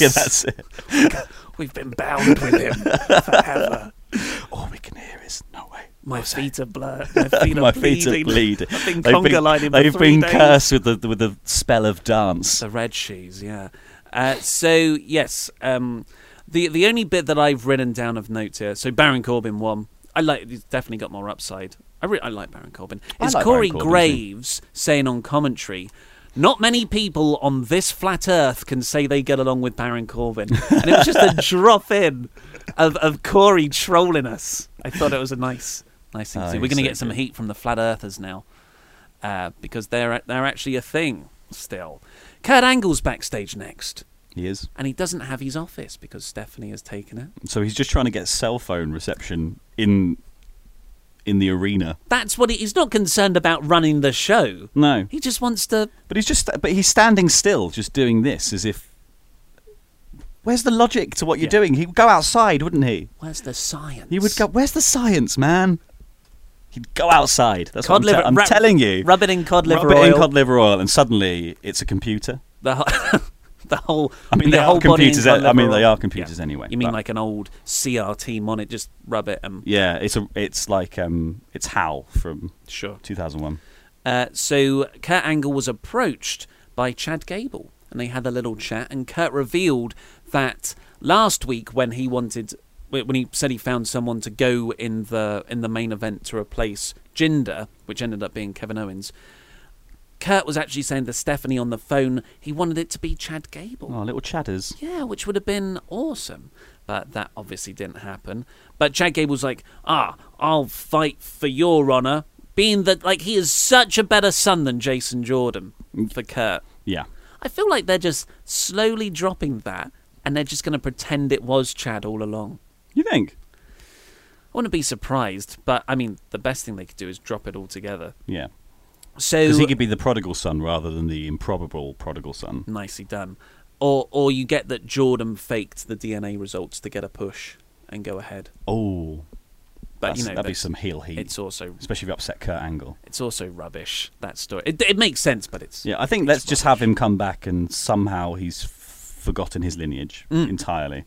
yeah, that's it. We've been bound with him forever. All we can hear is no way. My feet are blurred. My feet are My bleeding. feet are bleeding. I've been They've conga lining for they've been cursed with the with the spell of dance. The red shoes, yeah. Uh, so yes, um, the the only bit that I've written down of note here. So Baron Corbin won. I like. He's definitely got more upside. I re- I like Baron Corbin. I Is like Corey Corbin too. Graves saying on commentary? Not many people on this flat Earth can say they get along with Baron Corbin, and it was just a drop in of of Corey trolling us. I thought it was a nice, nice thing to Oh, see. We're going to so get some good. heat from the flat Earthers now, uh, because they're they're actually a thing still. Kurt Angle's backstage next, He is. and he doesn't have his office because Stephanie has taken it. So he's just trying to get cell phone reception in in the arena. That's what he, he's not concerned about running the show. No, He just wants to. but he's just but he's standing still, just doing this as if. Where's the logic to what you're Yeah. doing? He'd go outside, wouldn't he? Where's the science? He would go. Where's the science, man? He'd go outside. That's Cod what I'm, te- I'm rub- telling you. Rub it in cod liver Oil. Rub it in cod liver oil, and suddenly it's a computer. The ho- the whole. I mean, the whole computers. I mean, they are- computers anyway. You mean like an old CRT monitor? Just rub it and Yeah, it's a. It's like um, it's Hal from sure. 2001. Uh, so Kurt Angle was approached by Chad Gable, and they had a little chat. And Kurt revealed that last week, when he wanted, when he said he found someone to go in the in the main event to replace Jinder, which ended up being Kevin Owens. Kurt was actually saying to Stephanie on the phone he wanted it to be Chad Gable. Oh, little chatters. Yeah, which would have been awesome. But that obviously didn't happen. But Chad Gable's like, ah, I'll fight for your honor. Being that, like, he is such a better son than Jason Jordan for Kurt. Yeah. I feel like they're just slowly dropping that and they're just going to pretend it was Chad all along. You think? I wouldn't be surprised, but I mean, the best thing they could do is drop it all together. Yeah. So Because he could be the prodigal son rather than the improbable prodigal son. nicely done. Or, or you get that Jordan faked the DNA results to get a push and go ahead. Oh, But you know, that'd be some heel heat. It's also especially if you upset Kurt Angle. It's also rubbish that story. It, it makes sense, but it's Yeah, I think let's just have him come back and somehow he's forgotten his lineage Mm. entirely.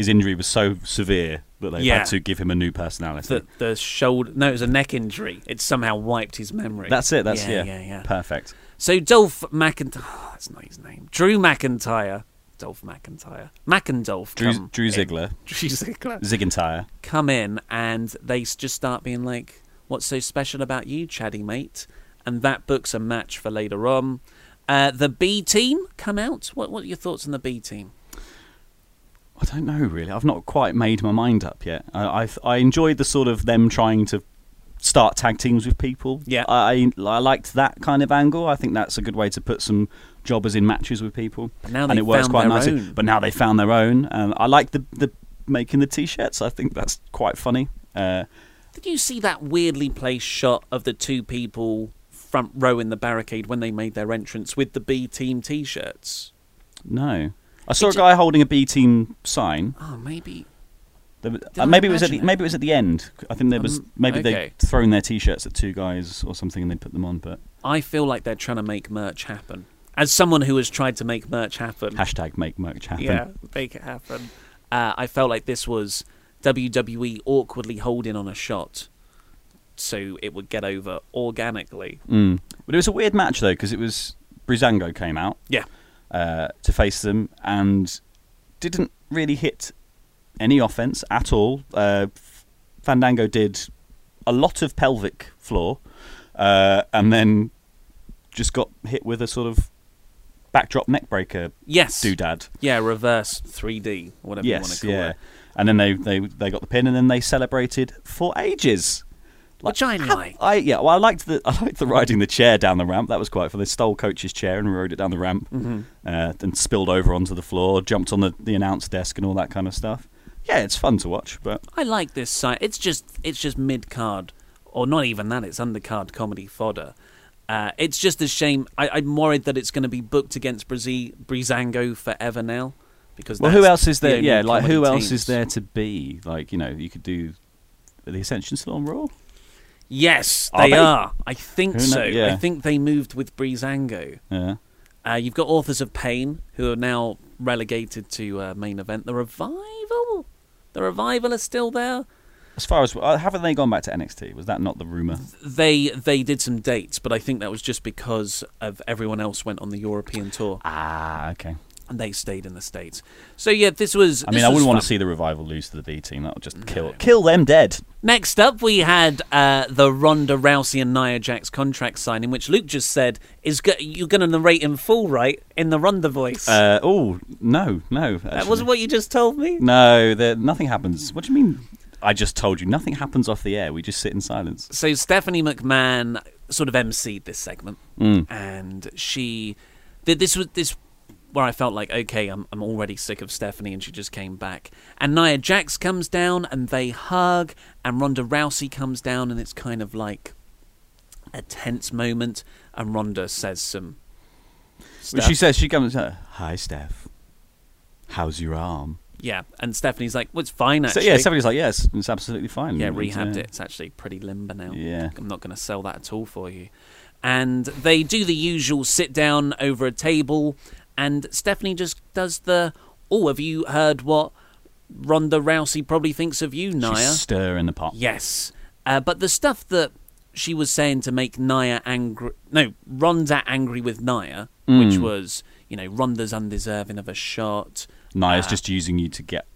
His injury was so severe that they Yeah. had to give him a new personality. the the shoulder. No, it was a neck injury. It somehow wiped his memory. That's it. That's yeah, yeah, yeah, yeah. Perfect. So Dolph McIntyre. Oh, that's not his name. Drew McIntyre. Dolph McIntyre. McIndolph. Drew, Drew in. Ziggler, Drew Ziggler. Ziggentire. come in and they just start being like, "What's so special about you, Chatty mate?" And that books a match for later on. Uh, the B team come out. What What are your thoughts on the B team? I don't know really. I've not quite made my mind up yet. I I, I enjoyed the sort of them trying to start tag teams with people. Yeah. I I liked that kind of angle. I think that's a good way to put some jobbers in matches with people. But now and it works quite nicely. own. But now they found their own, and I like the the making the t-shirts. I think that's quite funny. Uh, Did you see that weirdly placed shot of the two people front row in the barricade when they made their entrance with the B team T-shirts? no, I saw It's a guy holding a B team sign. Oh, maybe. Uh, maybe it was at the, it? maybe it was at the end. I think there was Um, maybe okay. they'd thrown their t-shirts at two guys or something and they put them on. But I feel like they're trying to make merch happen. As someone who has tried to make merch happen, hashtag make merch happen. yeah, make it happen. Uh, I felt like this was WWE awkwardly holding on a shot, so it would get over organically. Mm. But it was a weird match though because it was Breezango came out Yeah, uh, to face them and didn't really hit any offense at all. Uh, Fandango did a lot of pelvic floor uh, and then just got hit with a sort of backdrop neckbreaker yes, doodad. yeah, reverse 3D, whatever you want to Yes, call yeah. it. And then they, they they got the pin and then they celebrated for ages. Which I like. I yeah, well, I liked the I liked the riding the chair down the ramp. That was quite fun. They stole coach's chair and rode it down the ramp, Mm-hmm. uh, then spilled over onto the floor, jumped on the the announce desk and all that kind of stuff. Yeah, it's fun to watch, but I like this site. It's just it's just mid card, or not even that. It's undercard comedy fodder. Uh, it's just a shame. I, I'm worried that it's going to be booked against Brizzy, Breezango forever now. Because well, who else is there? only Yeah, like who comedy else is there to be? Like you know, you could do the Ascension still on Raw. Yes, Are they, they? are. I think Who so. kno- yeah. I think they moved with Breezango. Yeah, Uh, you've got Authors of Pain, who are now relegated to uh, main event. The Revival? The Revival are still there. as far as uh, haven't they gone back to NXT? Was that not the rumor? They they did some dates, but I think that was just because of everyone else went on the European tour Ah, okay. And they stayed in the states. So yeah, this was. I mean, I wouldn't want to see the revival lose to the B team. That would just kill kill them dead. Next up, we had uh, the Ronda Rousey and Nia Jax contract signing, which Luke just said is go- you're going to narrate in full, right, in the Ronda voice. Uh, oh no, no. that wasn't what you just told me. No, there, nothing happens. What do you mean? I just told you nothing happens off the air. We just sit in silence. So Stephanie McMahon sort of emceed this segment, Mm. and she this was this where I felt like okay, I'm I'm already sick of Stephanie, and she just came back. And Nia Jax comes down, and they hug, and Ronda Rousey comes down, and it's kind of like a tense moment, and Ronda says some. Stuff. she says she comes. Uh, Hi, Steph. How's your arm? yeah, and Stephanie's like, "Well, it's fine So actually." yeah, somebody's like, yes, it's absolutely fine. Yeah, rehabbed it. It's actually pretty limber now. Yeah. I'm not going to sell that at all for you. And they do the usual sit down over a table, and Stephanie just does the. Oh, have you heard what Ronda Rousey probably thinks of you, Nia? She's stirring the pot. Yes. Uh, but the stuff that she was saying to make Nia angry. No, Ronda angry with Nia, which Mm. was, you know, Ronda's undeserving of a shot. Nia's Uh, just using you to get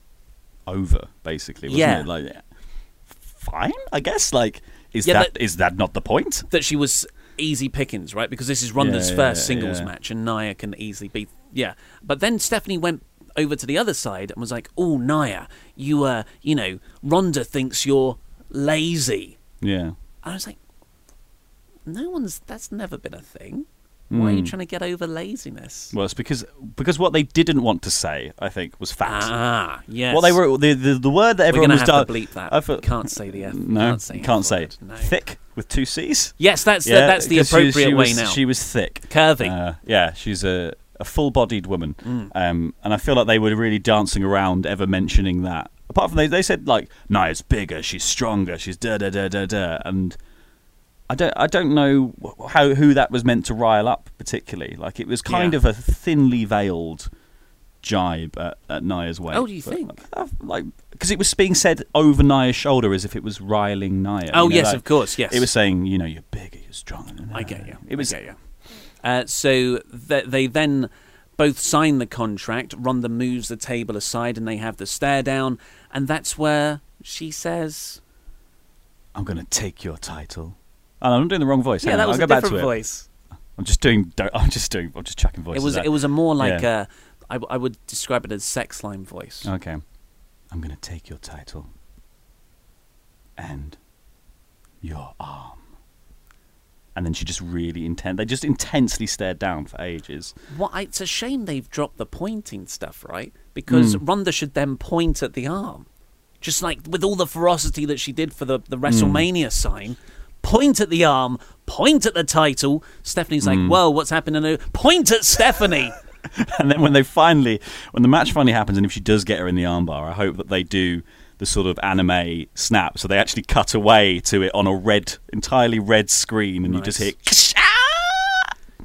over, basically. Wasn't Yeah. It? Like, fine, I guess. Like, is Yeah, that is that not the point? That she was easy pickings, right? Because this is Ronda's Yeah, first yeah, singles yeah. match, and Nia can easily beat. Yeah. But then Stephanie went over to the other side and was like, oh, Nia, you, uh, you know, Ronda thinks you're lazy. Yeah. And I was like, no one's. That's never been a thing. Why are you Mm. trying to get over laziness? Well, it's because because what they didn't want to say, I think, was fact. Ah, yes. What they were the the, the word that everyone was done. to bleep that. I thought- Can't say the F. No, can't say, can't say it. No. Thick with two C's. Yes, that's the, Yeah, that's the 'cause she- appropriate she way was, now. She was thick, Curvy. Uh, yeah, she's a a full-bodied woman, Mm. um, and I feel like they were really dancing around ever mentioning that. Apart from they, they said like, "No, it's bigger, she's stronger, she's da da da da da, and I don't I don't know how who that was meant to rile up particularly. Like it was kind Yeah. of a thinly veiled jibe at, at Nia's way. Oh, do you But, think? uh, like because it was being said over Nia's shoulder as if it was riling Nia. Oh, you know, yes, like, of course, yes. It was saying, you know, you're bigger, you're stronger. I get you. It was I get you. Uh, so th- they then both sign the contract. Ronda moves the table aside, and they have the stare down, and that's where she says, I'm going to take your title. Oh, I'm doing the wrong voice. "Yeah, Hang that on, was I'll a go back different it. voice." I'm just doing. I'm just doing. I'm just chucking voices. It was out. it was a more like Yeah. a, I, I would describe it as sex line voice. Okay. I'm going to take your title and your arm. And then she just really intent. They just intensely stared down for ages. What? It's a shame they've dropped the pointing stuff, right? Because Mm. Ronda should then point at the arm, just like with all the ferocity that she did for the Hmm. the WrestleMania sign. Point at the arm, point at the title. Stephanie's like, Mm. "Whoa, what's happening?" Point at Stephanie. and then when they finally, when the match finally happens, and if she does get her in the armbar, I hope that they do the sort of anime snap, so they actually cut away to it on a red, entirely red screen, and you just hear.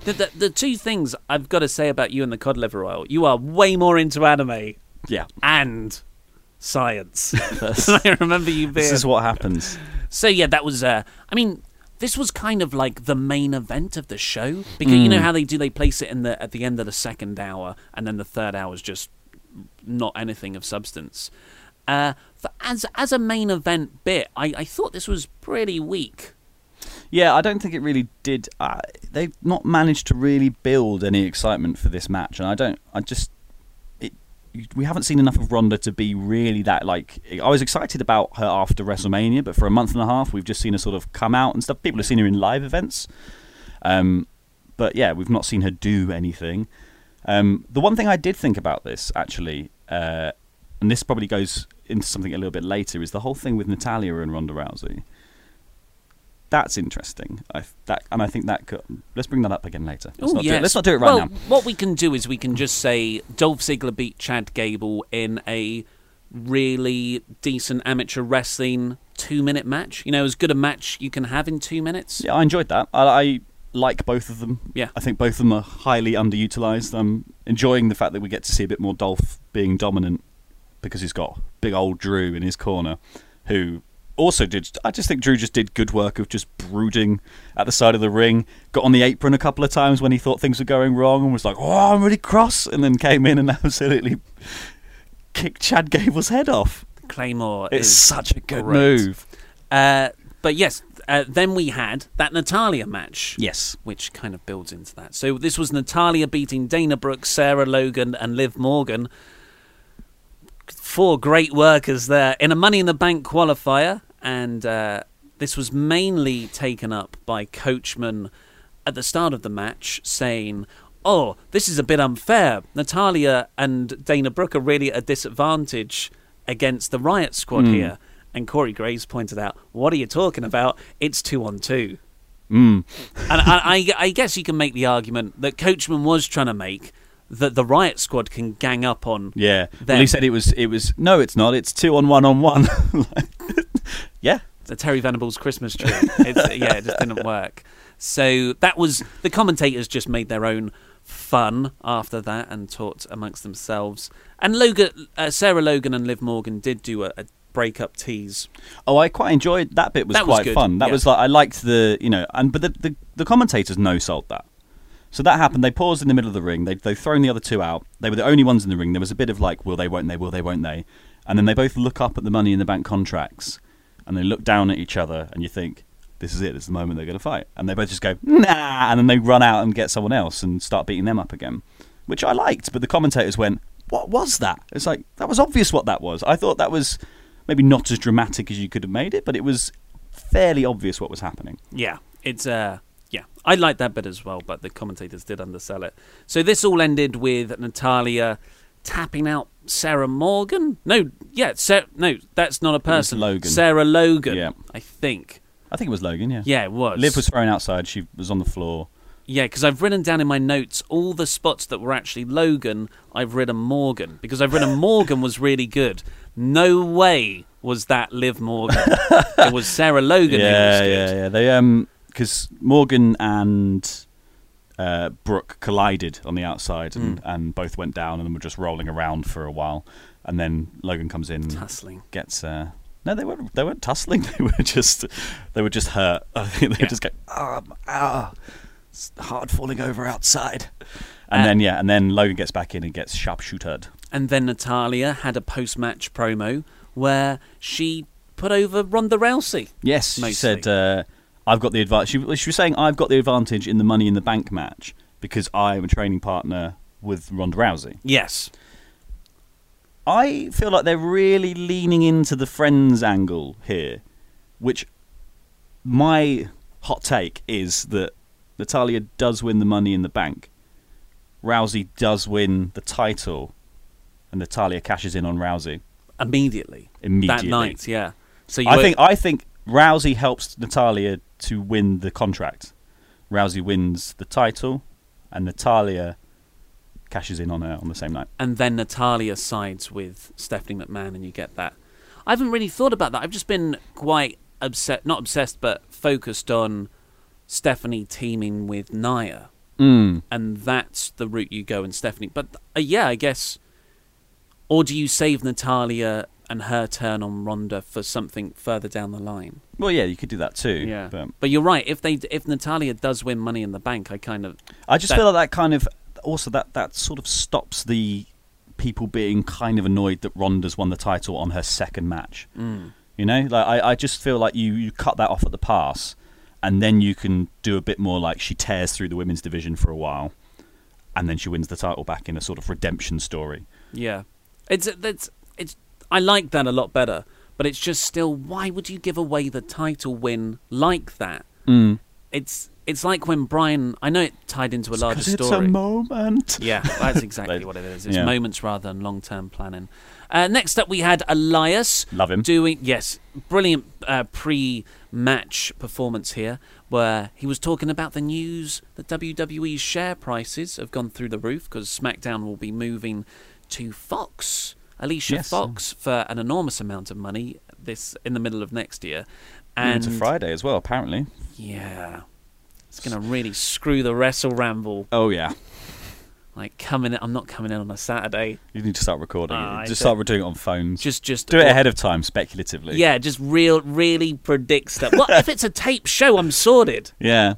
the, the the two things I've got to say about you and the cod liver oil, you are way more into anime Yeah, and science. I remember you being. this is what happens. So yeah, that was. Uh, I mean, this was kind of like the main event of the show because you know Mm. how they do they place it in the at the end of the second hour, and then the third hour is just not anything of substance. Uh, for, as as a main event bit, I, I thought this was pretty weak. Yeah, I don't think it really did. Uh, they've not managed to really build any excitement for this match, and I don't. I just. We haven't seen enough of Ronda to be really that like. I was excited about her after WrestleMania, but for a month and a half, we've just seen her sort of come out and stuff. People have seen her in live events, um, but yeah, we've not seen her do anything. Um, the one thing I did think about this actually, uh, and this probably goes into something a little bit later, is the whole thing with Natalya and Ronda Rousey that's interesting. I that and I think that could, let's bring that up again later. Let's, Ooh, not, do yes. it, let's not do it right well, now. What we can do is we can just say Dolph Ziggler beat Chad Gable in a really decent amateur wrestling two minute match. You know, as good a match you can have in two minutes. Yeah, I enjoyed that. I, I like both of them. Yeah. I think both of them are highly underutilized. I'm enjoying the fact that we get to see a bit more Dolph being dominant because he's got big old Drew in his corner, who also did. I just think Drew just did good work of just brooding at the side of the ring. Got on the apron a couple of times when he thought things were going wrong and was like, "Oh, I'm really cross," and then came in and absolutely kicked Chad Gable's head off. Claymore It's is such a good great. move. Uh, but yes, uh, then we had that Natalya match. Yes. Which kind of builds into that. So this was Natalya beating Dana Brooke, Sarah Logan, and Liv Morgan. Four great workers there in a Money in the Bank qualifier. And uh, this was mainly taken up by Coachman at the start of the match saying, Oh, this is a bit unfair. Natalya and Dana Brooke are really at a disadvantage against the Riot Squad Mm. here. And Corey Graves pointed out, What are you talking about? It's two on two. Mm. And I, I, I guess you can make the argument that Coachman was trying to make that the Riot Squad can gang up on. Yeah. them. Well, he said it was. It was. No, it's not. It's two on one on one. yeah. the Terry Venables Christmas tree. It's, yeah, it just didn't work. So that was the commentators just made their own fun after that and talked amongst themselves. And Logan, uh, Sarah Logan and Liv Morgan did do a, a breakup tease. Oh, I quite enjoyed that bit. Was That was quite fun. That yeah. was like I liked the you know, and but the the, the commentators no sold that. So that happened. They paused in the middle of the ring. They they've thrown the other two out. They were the only ones in the ring. There was a bit of like, will they, won't they, will they, won't they, and then they both look up at the Money in the Bank contracts, and they look down at each other, and you think. This is it. This is the moment they're going to fight, and they both just go nah, and then they run out and get someone else and start beating them up again, which I liked. But the commentators went, "What was that?" It's like that was obvious what that was. I thought that was maybe not as dramatic as you could have made it, but it was fairly obvious what was happening. Yeah, it's uh yeah, I like that bit as well, but the commentators did undersell it. So this all ended with Natalya tapping out Sarah Morgan. No, yeah, Sarah, no, that's not a person. Logan. Sarah Logan. Yeah. I think. I think it was Logan, yeah. Yeah, it was. Liv was thrown outside. She was on the floor. Yeah, because I've written down in my notes all the spots that were actually Logan. I've written Morgan because I've written Morgan was really good. No way was that Liv Morgan. it was Sarah Logan was yeah, good. yeah, yeah. They um, because Morgan and uh, Brooke collided on the outside, and, Hmm. and both went down, and then were just rolling around for a while, and then Logan comes in, Tussling. gets. Uh, no, they weren't. They weren't tussling. They were just. They were just hurt. They were just going. Ah, ah, it's hard falling over outside. And Uh, then yeah, and then Logan gets back in and gets sharpshootered. And then Natalya had a post-match promo where she put over Ronda Rousey. Yes, she said, uh, "I've got the advantage." She, she was saying, "I've got the advantage in the Money in the Bank match because I am a training partner with Ronda Rousey." Yes. I feel like they're really leaning into the friends angle here, which my hot take is that Natalya does win the Money in the Bank. Rousey does win the title, and Natalya cashes in on Rousey Immediately. immediately That night, yeah. So you I think I think Rousey helps Natalya to win the contract. Rousey wins the title, and Natalya cashes in on her on the same night. and then Natalya sides with Stephanie McMahon, and you get that. I haven't really thought about that. I've just been quite obsessed, not obsessed, but focused on Stephanie teaming with Nia, Mm. and that's the route you go. And Stephanie, but uh, yeah, I guess. Or do you save Natalya and her turn on Ronda for something further down the line? Well, yeah, you could do that too. Yeah, but but you're right. If they, if Natalya does win Money in the Bank, I kind of, I just that- feel like that kind of also that that sort of stops the people being kind of annoyed that Ronda's won the title on her second match. Mm. You know, like I, I just feel like you you cut that off at the pass, and then you can do a bit more like she tears through the women's division for a while, and then she wins the title back in a sort of redemption story. Yeah, it's it's. I like that a lot better, but it's just still. Why would you give away the title win like that? Mm. It's it's like when Brian. I know it tied into a larger it's story. It's a moment. yeah, that's exactly what it is. It's yeah. moments rather than long term planning. Uh, next up, we had Elias. Love him. Doing yes, brilliant uh, pre-match performance here, where he was talking about the news that WWE's share prices have gone through the roof because SmackDown will be moving to Fox. Alicia Yes. Fox for an enormous amount of money this in the middle of next year, And to Friday as well, apparently. yeah, it's gonna really screw the Wrestle Ramble. Oh yeah, Like coming, in, I'm not coming in on a Saturday. you need to start recording it. Just start doing it on phones. Just, just do it ahead of time, speculatively. Yeah, just real, really predict stuff. Well, if it's a tape show, I'm sorted. Yeah.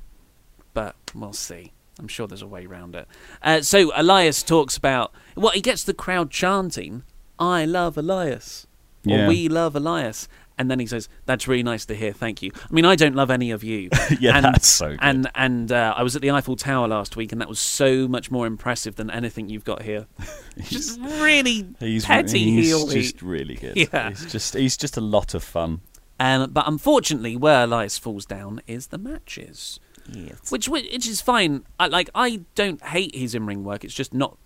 But we'll see. I'm sure there's a way around it. Uh, so Elias talks about well, he gets the crowd chanting, "I love Elias," or Yeah. "We love Elias," and then he says, "That's really nice to hear. Thank you." I mean, I don't love any of you. Yeah, and, that's so good. And and uh, I was at the Eiffel Tower last week, and that was so much more impressive than anything you've got here. just really He's, petty he's heel. just really good. Yeah. He's just he's just a lot of fun. Um, but unfortunately, where Elias falls down is the matches. Yes. Which which is fine. I, like I don't hate his in ring work. It's just not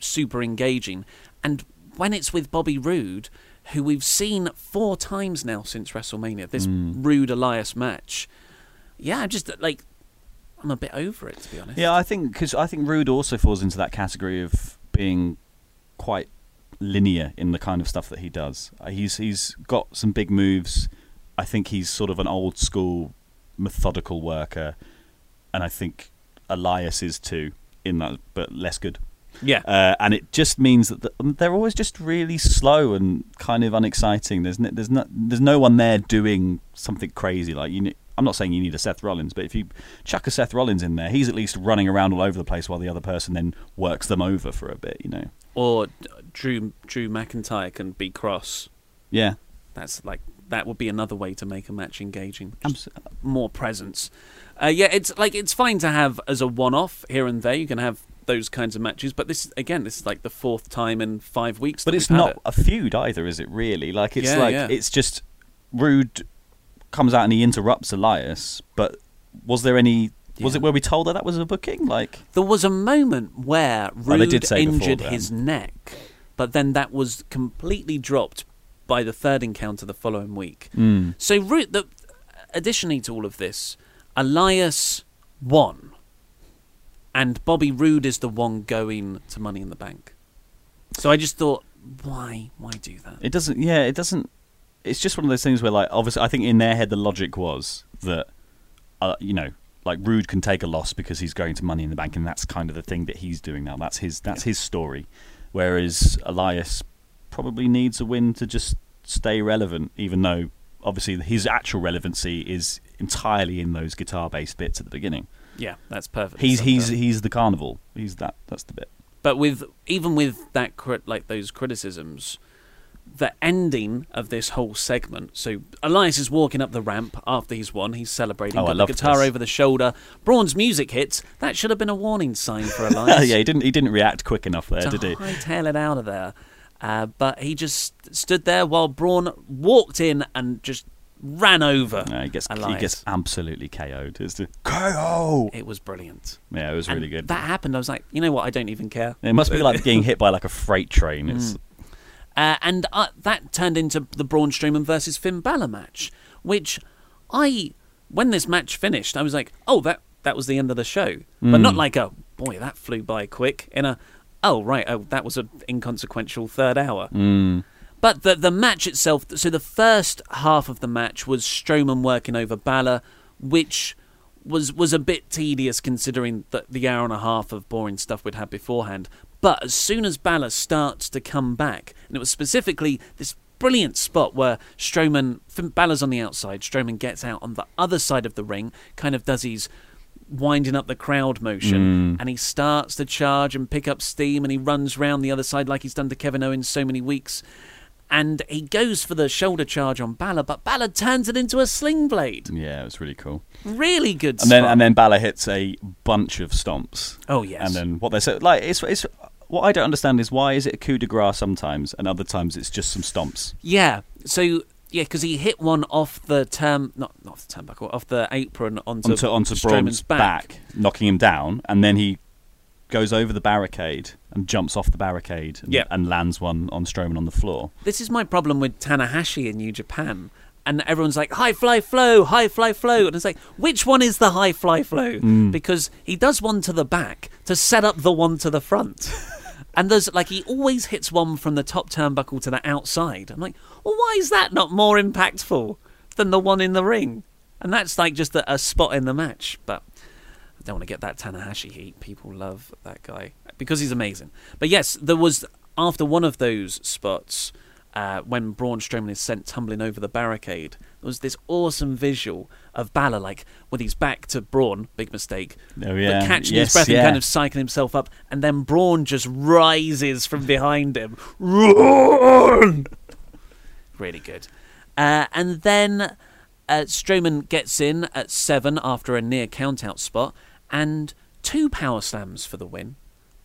super engaging. And when it's with Bobby Roode, who we've seen four times now since WrestleMania, this Mm. Roode Elias match, yeah, I'm just like I'm a bit over it to be honest. Yeah, I think because I think Roode also falls into that category of being quite linear in the kind of stuff that he does. Uh, He's he's got some big moves. I think he's sort of an old school methodical worker, and I think Elias is too. in that, but less good. Yeah. Uh, and it just means that the, they're always just really slow and kind of unexciting. There's no, there's no there's no one there doing something crazy like you. I'm not saying you need a Seth Rollins, but if you chuck a Seth Rollins in there, he's at least running around all over the place while the other person then works them over for a bit. You know. Or Drew Drew McIntyre can be cross. Yeah. That's like that would be another way to make a match engaging. Abs- more presence. Uh, yeah, it's like it's fine to have as a one-off here and there. You can have those kinds of matches, but this again, this is like the fourth time in five weeks. But it's not it. a feud either, is it? Really? Like it's Yeah, like yeah. it's just Roode comes out and he interrupts Elias. But was there any? Was it where we told her that was a booking? Like There was a moment where Well, Roode did say before injured his neck, but then that was completely dropped by the third encounter the following week. Mm. So, Roode, the, additionally to all of this, Elias won, and Bobby Roode is the one going to Money in the Bank. So I just thought, why, why do that? It doesn't. Yeah, it doesn't. It's just one of those things where, like, obviously, I think in their head the logic was that, uh, you know, like Roode can take a loss because he's going to Money in the Bank, and that's kind of the thing that he's doing now. That's his. That's his story. Whereas Elias probably needs a win to just stay relevant, even though obviously his actual relevancy is entirely in those guitar-based bits at the beginning. Yeah, that's perfect. He's he's he's the carnival. He's that. That's the bit. But with even with that crit, like those criticisms, the ending of this whole segment. So Elias is walking up the ramp after he's won. He's celebrating. Oh, I got the loved guitar this. over the shoulder. Braun's music hits. That should have been a warning sign for Elias. yeah, he didn't he didn't react quick enough there, to did he? hightail it out of there. Uh, but he just stood there while Braun walked in and just ran over. No, he gets he Elias. gets absolutely KO'd. It's the KO. It was brilliant. Yeah, it was And really good. That happened. I was like, you know what? I don't even care. It must be like being hit by like a freight train. It's Mm. Uh, and uh, that turned into the Braun Strowman versus Finn Balor match, which I, when this match finished, I was like, oh, that that was the end of the show, but not Mm. like a boy that flew by quick. In a oh right, oh that was an inconsequential third hour. Mm. But the the match itself, so the first half of the match was Strowman working over Balor, which was was a bit tedious considering the, the hour and a half of boring stuff we'd had beforehand. But as soon as Balor starts to come back, and it was specifically this brilliant spot where Strowman, Balor's on the outside, Strowman gets out on the other side of the ring, kind of does his winding up the crowd motion, Mm. and he starts to charge and pick up steam, and he runs round the other side like he's done to Kevin Owens so many weeks. And he goes for the shoulder charge on Balor, but Balor turns it into a sling blade. yeah, it was really cool. Really good And then spot. and then Balor hits a bunch of stomps. Oh, yes. And then what they said, like it's it's what I don't understand is why is it a coup de grace sometimes and other times it's just some stomps. Yeah. So yeah, because he hit one off the term, not not off the turnbuckle, off the apron onto onto onto Braun's back. knocking him down, and then he goes over the barricade and jumps off the barricade and, Yeah. and lands one on Strowman on the floor. This is my problem with Tanahashi in New Japan. And everyone's like, high fly flow, high fly flow. And it's like, which one is the high fly flow? Mm. Because he does one to the back to set up the one to the front. and there's like, he always hits one from the top turnbuckle to the outside. I'm like, well, why is that not more impactful than the one in the ring? And that's like just a, a spot in the match. But I don't want to get that Tanahashi heat. People love that guy because he's amazing. But yes, there was after one of those spots uh, when Braun Strowman is sent tumbling over the barricade. There was this awesome visual of Balor like with his back to Braun, big mistake, Oh, yeah. but catching Yes, his breath yeah. and kind of cycling himself up, and then Braun just rises from behind him. Run! Really good. Uh, and then uh, Strowman gets in at seven after a near countout spot, and two power slams for the win.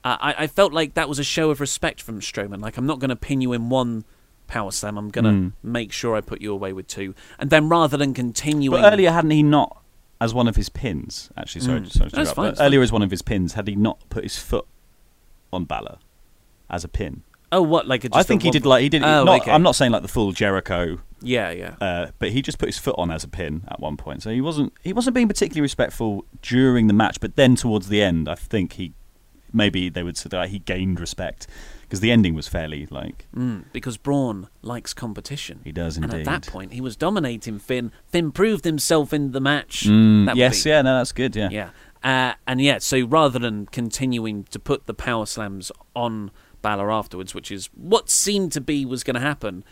Uh, I, I felt like that was a show of respect from Strowman. Like, I'm not going to pin you in one power slam. I'm going to Mm. make sure I put you away with two. And then rather than continuing. But earlier, hadn't he not, as one of his pins? Actually, sorry, Mm. sorry to interrupt, fine, it's fine. earlier as one of his pins, had he not put his foot on Balor as a pin? Oh, what? Like a, I think he did like he did. Oh, not, okay. I'm not saying like the full Jericho. Yeah, yeah. Uh, but he just put his foot on as a pin at one point, so he wasn't he wasn't being particularly respectful during the match. But then towards the end, I think he maybe they would say that he gained respect because the ending was fairly like Mm, because Braun likes competition. he does And indeed. at that point, he was dominating Finn. Finn proved himself in the match. Mm, yes, be- yeah, no, that's good. Yeah, Yeah. Uh, and yeah, so rather than continuing to put the power slams on Balor afterwards, which is what seemed to be was going to happen,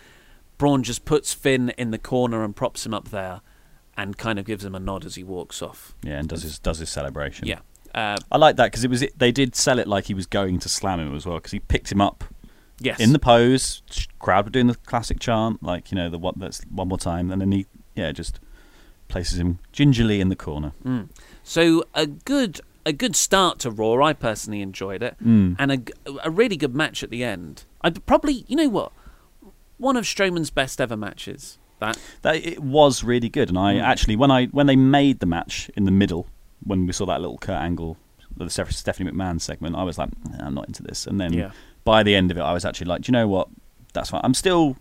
Braun just puts Finn in the corner and props him up there, and kind of gives him a nod as he walks off. Yeah, and does his does his celebration. Yeah. Uh, I like that because it was they did sell it like he was going to slam him as well because he picked him up yes. in the pose. Crowd were doing the classic chant like you know the one that's one more time, and then he yeah just places him gingerly in the corner. Mm. So a good a good start to Raw. I personally enjoyed it, Mm. and a, a really good match at the end. I probably you know what one of Strowman's best ever matches. That That it was really good, and I Mm. actually when I when they made the match in the middle when we saw that little Kurt Angle, the Steph- Stephanie McMahon segment, I was like, I'm not into this. And then Yeah. by the end of it, I was actually like, do you know what? That's fine. I'm still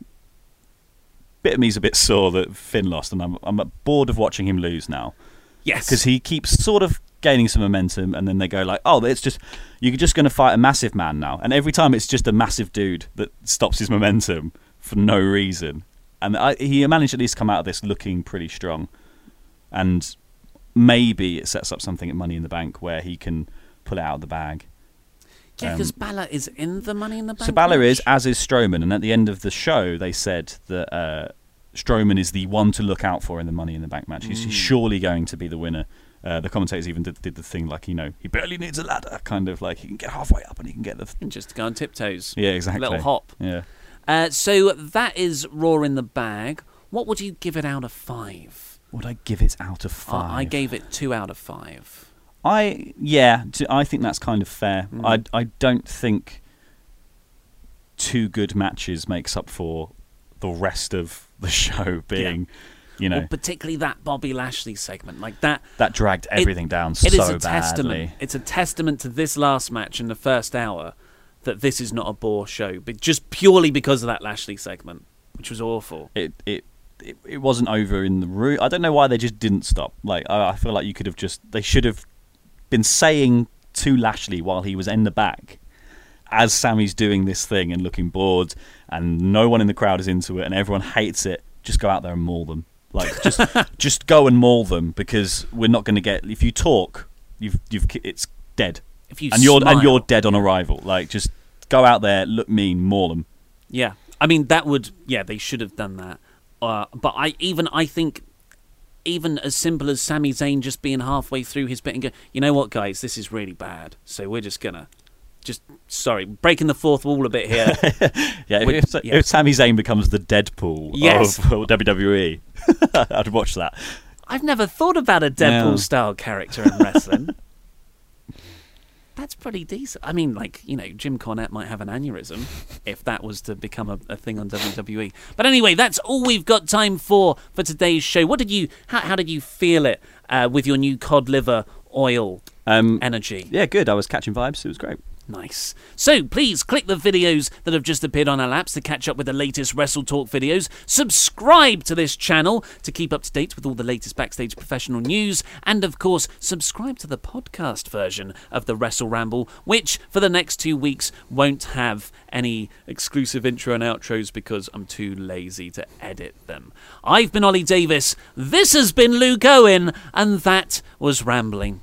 bit of me's a bit sore that Finn lost, and I'm I'm bored of watching him lose now. yes, because he keeps sort of gaining some momentum, and then they go like, "Oh, it's just you're just going to fight a massive man now," and every time it's just a massive dude that stops his momentum for no reason. And I, he managed at least to come out of this looking pretty strong, and maybe it sets up something at Money in the Bank where he can pull it out of the bag. yeah, um, because Balor is in the Money in the Bank. So Balor is, as is Strowman, and at the end of the show, they said that uh, Strowman is the one to look out for in the Money in the Bank match. He's, he's Mm. surely going to be the winner. Uh, the commentators even did, did the thing like, you know, he barely needs a ladder, kind of like he can get halfway up and he can get the. And just to go on tiptoes. Yeah, exactly. Little hop. Yeah. Uh, so that is Raw in the bag. What would you give it out of five? Would I give it out of five? I, I gave it two out of five. I yeah, t- I think that's kind of fair. Mm. I I don't think two good matches makes up for the rest of the show being, you know, particularly that Bobby Lashley segment, like that. that dragged it- everything down It so is a badly. testament. It's a testament to this last match in the first hour that this is not a bore show, but just purely because of that Lashley segment, which was awful. it it it, it wasn't over in the room. I don't know why they just didn't stop. Like I, I feel like you could have just they should have been saying to Lashley while he was in the back as Sami's doing this thing and looking bored and no one in the crowd is into it and everyone hates it. Just go out there and maul them. Like just just go and maul them because we're not going to get if you talk you've you've it's dead. If you and you're smile, and you're dead on arrival. Like just go out there, look mean, maul them. Yeah, I mean that would yeah they should have done that. Uh, but I even I think even as simple as Sami Zayn just being halfway through his bit and go, you know what, guys, this is really bad. So we're just gonna just sorry breaking the fourth wall a bit here. Yeah, if, if, yeah. if Sami Zayn becomes the Deadpool Yes. of WWE, I'd watch that. I've never thought about a Deadpool Yeah. style character in wrestling. That's pretty decent. I mean, like, you know, Jim Cornette might have an aneurysm if that was to become a, a thing on WWE. But anyway, that's all we've got time for for today's show. What did you, how, how did you feel it uh, with your new cod liver oil Um, energy? yeah, good. I was catching vibes. It was great. Nice. So please click the videos that have just appeared on our laps to catch up with the latest Wrestle Talk videos. Subscribe to this channel to keep up to date with all the latest backstage professional news. And of course, subscribe to the podcast version of the Wrestle Ramble, which for the next two weeks won't have any exclusive intro and outros because I'm too lazy to edit them. I've been Ollie Davis, this has been Luke Owen, and that was Rambling.